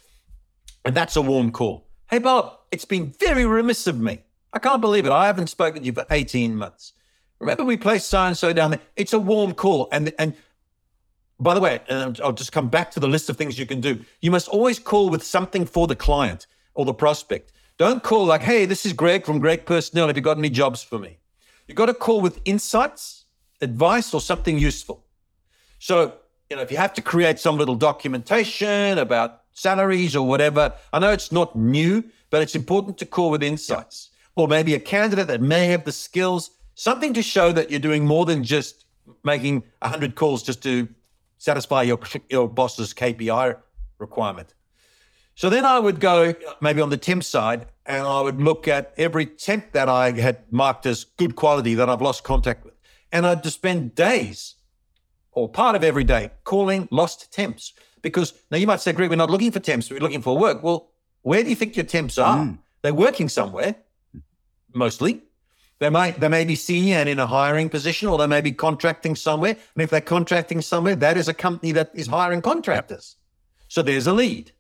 [SPEAKER 1] And that's a warm call. Hey, Bob, it's been very remiss of me. I can't believe it. I haven't spoken to you for 18 months. Remember we placed so and so down there? It's a warm call. And and by the way, and I'll just come back to the list of things you can do. You must always call with something for the client or the prospect. Don't call like, hey, this is Greg from Greg Personnel. Have you got any jobs for me? You've got to call with insights, advice, or something useful. So, you know, if you have to create some little documentation about salaries or whatever, I know it's not new, but it's important to call with insights. Or maybe a candidate that may have the skills, something to show that you're doing more than just making 100 calls just to satisfy your, your boss's KPI requirement. So then I would go maybe on the temp side and I would look at every temp that I had marked as good quality that I've lost contact with. And I'd just spend days or part of every day calling lost temps. Because now you might say, Greg, we're not looking for temps, we're looking for work. Well, where do you think your temps are? Mm. They're working somewhere, mostly. They might they may be senior and in a hiring position, or they may be contracting somewhere. And if they're contracting somewhere, that is a company that is hiring contractors. So there's a lead.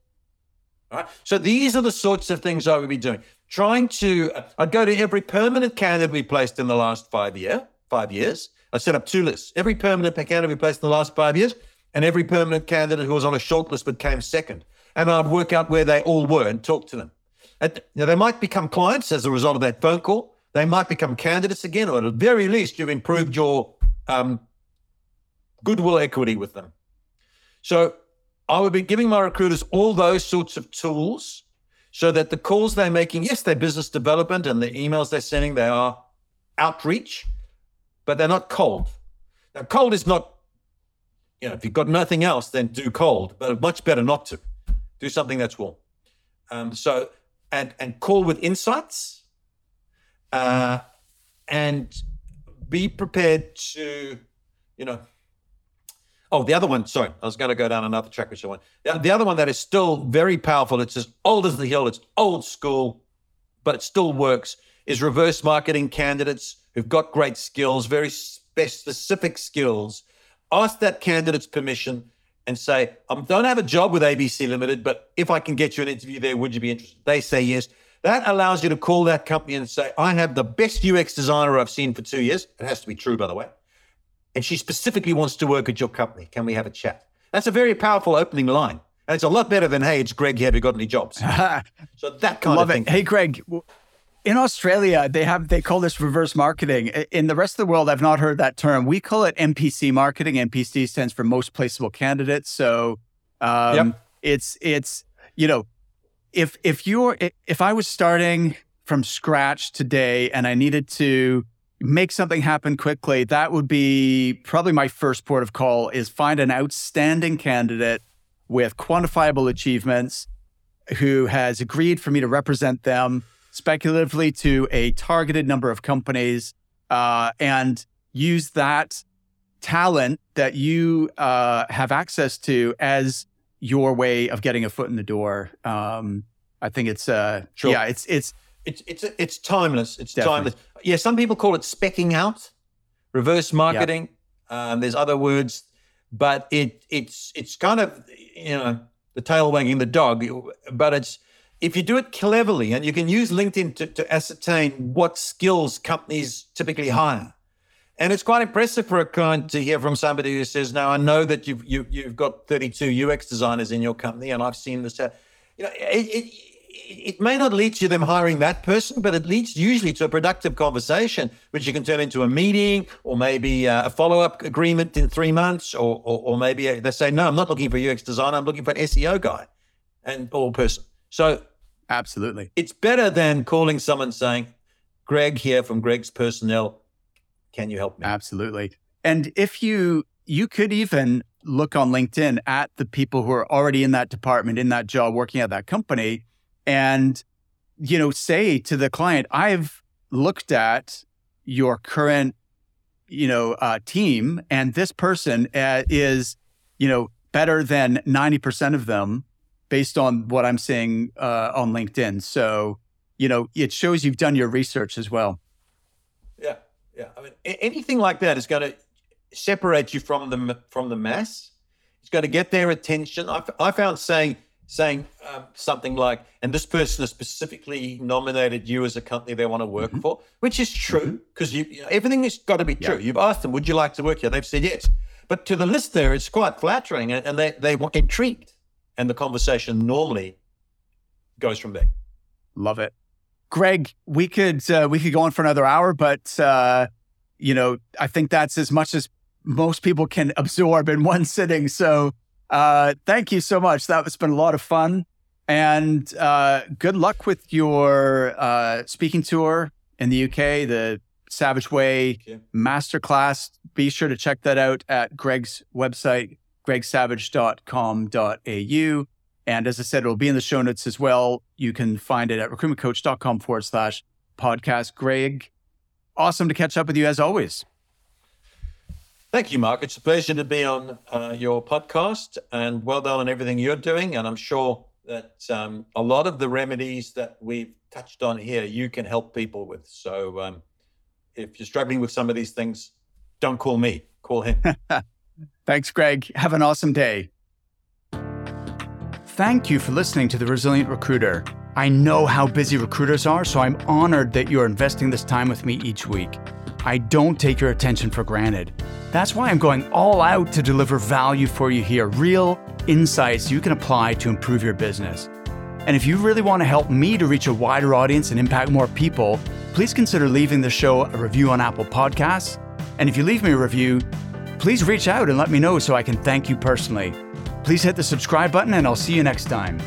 [SPEAKER 1] Right. So these are the sorts of things I would be doing. Trying to, I'd go to every permanent candidate we placed in the last five year, five years. I set up two lists: every permanent candidate we placed in the last five years, and every permanent candidate who was on a short list but came second. And I'd work out where they all were and talk to them. And, now they might become clients as a result of that phone call. They might become candidates again, or at the very least, you've improved your um, goodwill equity with them. So I would be giving my recruiters all those sorts of tools so that the calls they're making, yes, they're business development and the emails they're sending, they are outreach, but they're not cold. Now, cold is not, you know, if you've got nothing else, then do cold, but much better not to. Do something that's warm. Um, so, and and call with insights, uh, and be prepared to, you know, Oh, the other one, sorry, I was going to go down another track, I want. The, the other one that is still very powerful, it's as old as the hill, it's old school, but it still works, is reverse marketing candidates who've got great skills, very specific skills, ask that candidate's permission and say, I don't have a job with ABC Limited, but if I can get you an interview there, would you be interested? They say yes. That allows you to call that company and say, I have the best UX designer I've seen for two years. It has to be true, by the way. And she specifically wants to work at your company. Can we have a chat? That's a very powerful opening line. And it's a lot better than, hey, it's Greg here. Have you got any jobs? *laughs* so that kind
[SPEAKER 2] Love
[SPEAKER 1] of thing.
[SPEAKER 2] It. Hey, Greg, in Australia, they have they call this reverse marketing. In the rest of the world, I've not heard that term. We call it MPC marketing. MPC stands for most placeable candidates. So um, yep. it's it's you know if if you're if I was starting from scratch today and I needed to make something happen quickly, that would be probably my first port of call is find an outstanding candidate with quantifiable achievements who has agreed for me to represent them speculatively to a targeted number of companies uh, and use that talent that you uh, have access to as your way of getting a foot in the door. Um, I think it's uh, sure. yeah, it's it's
[SPEAKER 1] it's it's it's timeless. It's Definitely. timeless. Yeah, some people call it specking out, reverse marketing. Um, there's other words, but it it's it's kind of you know the tail wagging the dog, but it's if you do it cleverly and you can use LinkedIn to, to ascertain what skills companies typically hire. And it's quite impressive for a client to hear from somebody who says, "Now I know that you've you, have you have got 32 UX designers in your company, and I've seen this." You know, it, it, it may not lead to them hiring that person, but it leads usually to a productive conversation, which you can turn into a meeting or maybe uh, a follow up agreement in three months, or, or, or maybe they say, "No, I'm not looking for a UX designer. I'm looking for an SEO guy and or person." So
[SPEAKER 2] absolutely,
[SPEAKER 1] it's better than calling someone saying, "Greg here from Greg's Personnel, can you help me?"
[SPEAKER 2] Absolutely. And if you you could even look on LinkedIn at the people who are already in that department, in that job, working at that company, and you know, say to the client, "I've looked at your current, you know, uh, team, and this person uh, is, you know, better than ninety percent of them." based on what I'm seeing uh, on LinkedIn. So, you know, it shows you've done your research as well.
[SPEAKER 1] Yeah, yeah. I mean, anything like that is going to separate you from the from the mass. It's going to get their attention. I, I found saying saying um, something like, "And this person has specifically nominated you as a company they want to work mm-hmm. for," which is true because you, you know, everything has got to be true. Yeah. You've asked them, "Would you like to work here?" They've said yes. But to the listener, it's quite flattering, and, and they they want intrigued and the conversation normally goes from there.
[SPEAKER 2] Love it, Greg. We could uh, we could go on for another hour, but uh, you know I think that's as much as most people can absorb in one sitting. So uh, thank you so much. That's been a lot of fun, and uh, good luck with your uh, speaking tour in the UK, the Savage Way Masterclass. Be sure to check that out at Greg's website, gregsavage.com.au. And as I said, it'll be in the show notes as well. You can find it at recruitmentcoach.com forward slash podcast. Greg, awesome to catch up with you as always.
[SPEAKER 1] Thank you, Mark. It's a pleasure to be on uh, your podcast and well done on everything you're doing. And I'm sure that um, a lot of the remedies that we've touched on here, you can help people with. So um, if you're struggling with some of these things, don't call me, call him. *laughs*
[SPEAKER 2] Thanks, Greg. Have an awesome day. Thank you for listening to The Resilient Recruiter. I know how busy recruiters are, so I'm honored that you're investing this time with me each week. I don't take your attention for granted. That's why I'm going all out to deliver value for you here real insights you can apply to improve your business. And if you really want to help me to reach a wider audience and impact more people, please consider leaving the show a review on Apple Podcasts. And if you leave me a review, please reach out and let me know so I can thank you personally. Please hit the subscribe button, and I'll see you next time.